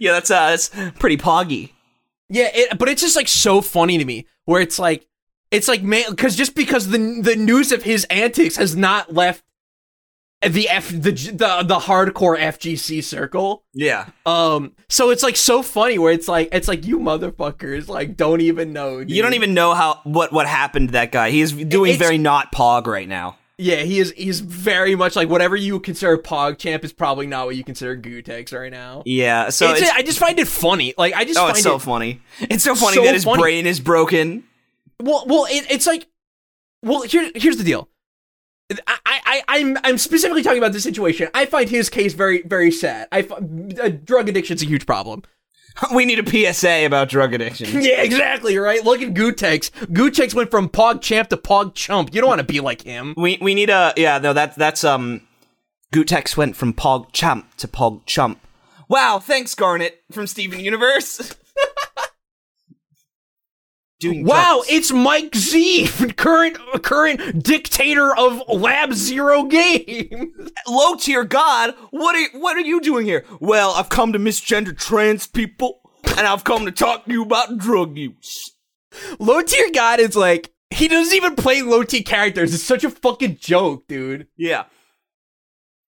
Yeah, that's uh that's pretty poggy. Yeah, it, but it's just like so funny to me where it's like, it's like man, because just because the the news of his antics has not left the F the the the hardcore FGC circle. Yeah. Um, so it's like so funny where it's like it's like you motherfuckers like don't even know. You don't even know how what what happened to that guy. He is doing It's- very not pog right now. Yeah, he is. He's very much like whatever you consider pog champ is probably not what you consider Gootecks right now. Yeah, so It's- it's, I just find it funny. Like I just oh, find it's so it funny. It's so funny so that his funny. brain is broken. Well, well, it, it's like, well, here, here's the deal. I, I, I'm, I'm specifically talking about this situation. I find his case very, very sad. I, uh, drug addiction's a huge problem. We need a PSA about drug addiction. Yeah, exactly. Right. Look at Gootecks. Gootecks went from Pog Champ to Pog Chump. You don't want to be like him. we we need a yeah. No, that's that's um. Gootecks went from Pog Champ to Pog Chump. Wow, thanks Garnet from Steven Universe. Doing Wow, jumps. it's Mike Z, current, current dictator of Lab Zero game. low tier god. What are what are you doing here? Well, I've come to misgender trans people, and I've come to talk to you about drug use. Low tier God is like he doesn't even play low tier characters. It's such a fucking joke, dude. Yeah,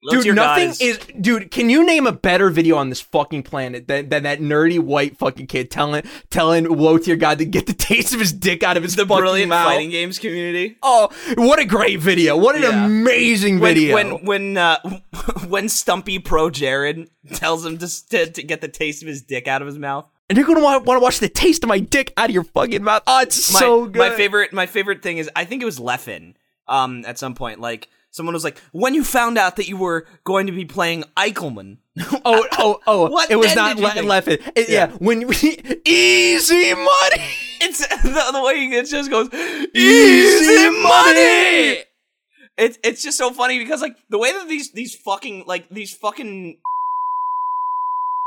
Dude, nothing is... Dude, can you name a better video on this fucking planet than, than that nerdy white fucking kid telling telling low tier god to get the taste of his dick out of his the fucking brilliant mouth? fighting games community. Oh, what a great video! What an Yeah. amazing When video! when when uh, when Stumpy Pro Jared tells him to, to to get the taste of his dick out of his mouth. and you're gonna want, want to watch the taste of my dick out of your fucking mouth. Oh, it's my, so good. My favorite, my favorite thing is I think it was Leffen. Um, at some point, like someone was like, "When you found out that you were going to be playing Eichelman." Oh, oh, oh! What it was not le- left. It, it- yeah. Yeah. when we easy money, it's the, the way it just goes easy money. It's it's just so funny because like the way that these these fucking like these fucking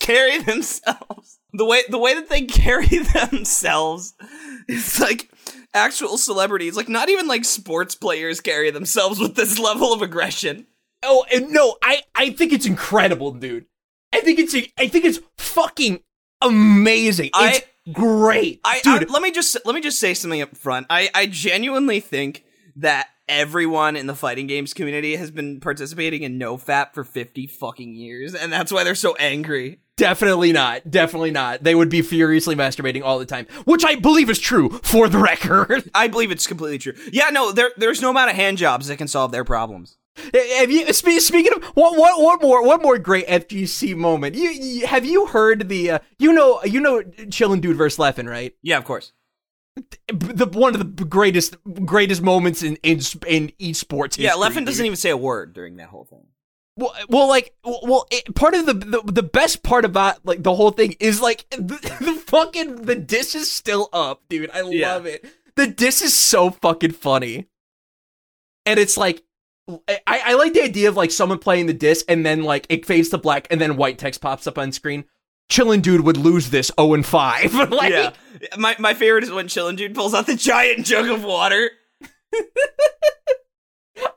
carry themselves. The way the way that they carry themselves is like actual celebrities. Like not even like sports players carry themselves with this level of aggression. Oh and no, I I think it's incredible, dude. I think it's I think it's fucking amazing. I- It's great, I, dude. I- let me just let me just say something up front. I I genuinely think that everyone in the fighting games community has been participating in no NoFap for 50 fucking years and that's why they're so angry. Definitely not. Definitely not. They would be furiously masturbating all the time, which I believe is true for the record. I believe it's completely true. Yeah, no, there there's no amount of hand jobs that can solve their problems. Have you speaking of one, one, one more one more great FGC moment? You, you have you heard the uh, you know you know chillin' dude versus Leffen right? Yeah, of course. The one of the greatest greatest moments in in in esports. Yeah, Leffen doesn't even say a word during that whole thing. Well, well, like, well, it, part of the, the the best part about like the whole thing is like the, the fucking the diss is still up, dude. I Yeah. love it. The diss is so fucking funny, and it's like. I, I like the idea of like someone playing the disc and then like it fades to black and then white text pops up on screen. Chillin' dude would lose this 0 and 5. like, yeah, my my favorite is when Chillin' Dude pulls out the giant jug of water.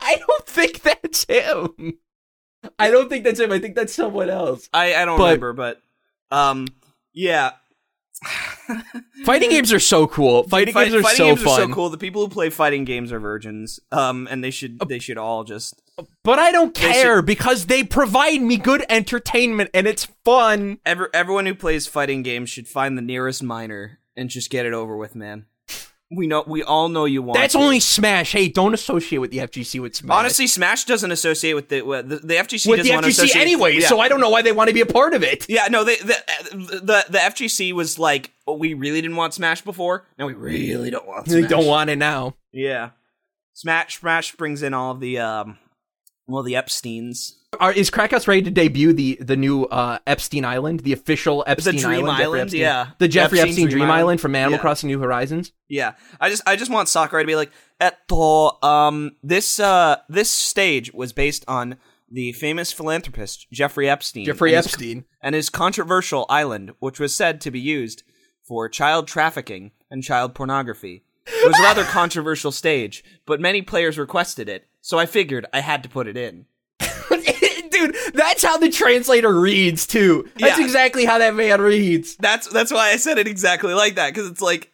I don't think that's him. I don't think that's him. I think that's someone else. I I don't But- remember, but um, yeah. Fighting games are so cool. Fighting Fight- games are fighting so games fun. are so cool. The people who play fighting games are virgins. Um, and they should they should all just But I don't They care because they provide me good entertainment and it's fun. Every, everyone who plays fighting games should find the nearest miner and just get it over with, man. We know we all know you want. That's to. only Smash. Hey, don't associate with the FGC with Smash. honestly Smash doesn't associate with the with the, the FGC with doesn't the want to FGC associate anyway, yeah. so I don't know why they want to be a part of it. yeah no they, the the the FGC was like oh, we really didn't want Smash before now we really don't want Smash. don't want it now. yeah Smash Smash brings in all of the um well the Epstein's Are, is Krakos ready to debut the the new uh, Epstein Island, the official Epstein the Dream Island, Island, Epstein- yeah. the Jeffrey Epstein's Epstein Dream Dream, Island. Island from Animal Yeah. Crossing New Horizons. Yeah, I just I just want Sakurai to be like, Eto, um, this uh this stage was based on the famous philanthropist Jeffrey Epstein. Jeffrey and his- Epstein. and his controversial island, which was said to be used for child trafficking and child pornography. It was a rather controversial stage, but many players requested it, so I figured I had to put it in. That's how the translator reads too. That's Yeah. exactly how that man reads. That's that's why I said it exactly like that because it's like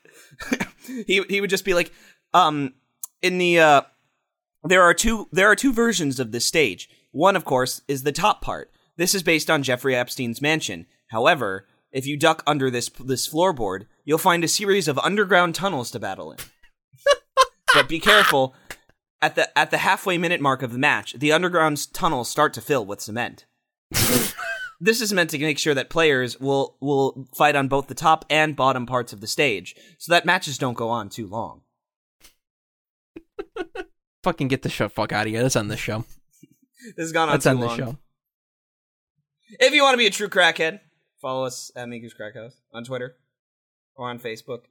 he he would just be like um in the uh there are two there are two versions of this stage. One of course is the top part. This is based on Jeffrey Epstein's mansion. However, if you duck under this this floorboard, you'll find a series of underground tunnels to battle in. but be careful. At the at the halfway minute mark of the match, the underground tunnels start to fill with cement. This is meant to make sure that players will will fight on both the top and bottom parts of the stage, so that matches don't go on too long. Fucking get the show fuck out of here. That's on the show. This has gone on That's too on the long. show. If you want to be a true crackhead, follow us at Miku's Crack House on Twitter or on Facebook.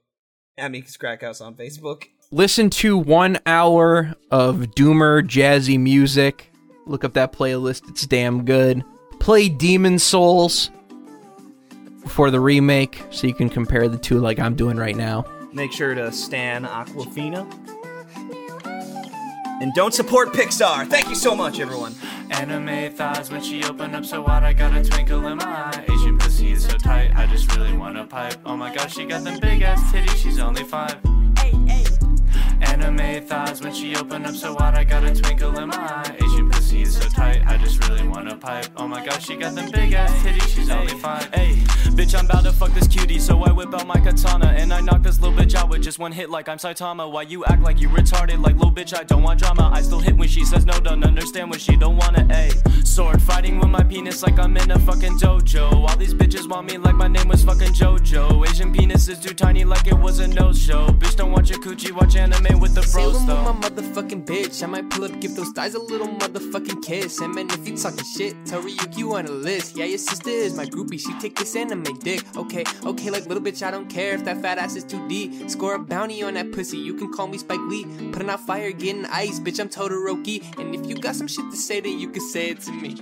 At Miku's Crack House on Facebook. Listen to one hour of Doomer jazzy music. Look up that playlist. It's damn good. Play Demon Souls for the remake so you can compare the two like I'm doing right now. Make sure to stan Awkwafina. And don't support Pixar. Thank you so much, everyone. Anime thighs when she open up so wide, I got a twinkle in my eye. Asian pussy is so tight, I just really wanna pipe. Oh my gosh, she got them big ass titties, she's only five. Anime thighs when she open up so wide, I got a twinkle in my eye. Asian pussy is so tight, I just really wanna pipe. Oh my gosh, she got them big ass titties, she's only fine. Hey, bitch, I'm about to fuck this cutie, so I whip out my katana and I knock this little bitch out with just one hit like I'm Saitama. Why you act like you retarded? Like little bitch, I don't want drama. I still hit when she says no, don't understand when she don't wanna. A sword fighting with my penis like I'm in a fucking dojo. All these bitches want me like my name was fucking JoJo. Asian penis is too tiny like it was a no show. Bitch, don't watch your coochie, watch anime with the bros Salem though. with my motherfucking bitch. I might pull up, give those thighs a little motherfucking kiss. And man, if you talking shit, tell Ryuki on a list. Yeah, your sister is my groupie. She take this anime dick. Okay, okay, like little bitch, I don't care if that fat ass is too deep. Score a bounty on that pussy. You can call me Spike Lee. Putting out fire, getting ice, bitch. I'm Todoroki. And if you got some shit to say, then you can say it to me.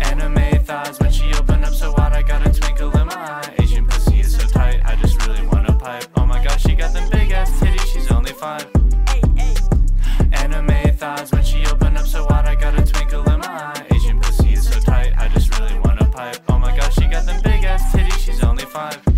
Anime thighs when she open up so wide, I got a twinkle in my eye. Asian pussy is so tight, I just really wanna pipe. Oh my gosh, she got them big ass titties, she's only five. Anime thighs when she open up so wide, I got a twinkle in my eye. Asian pussy is so tight, I just really wanna pipe. Oh my gosh, she got them big ass titties, she's only five.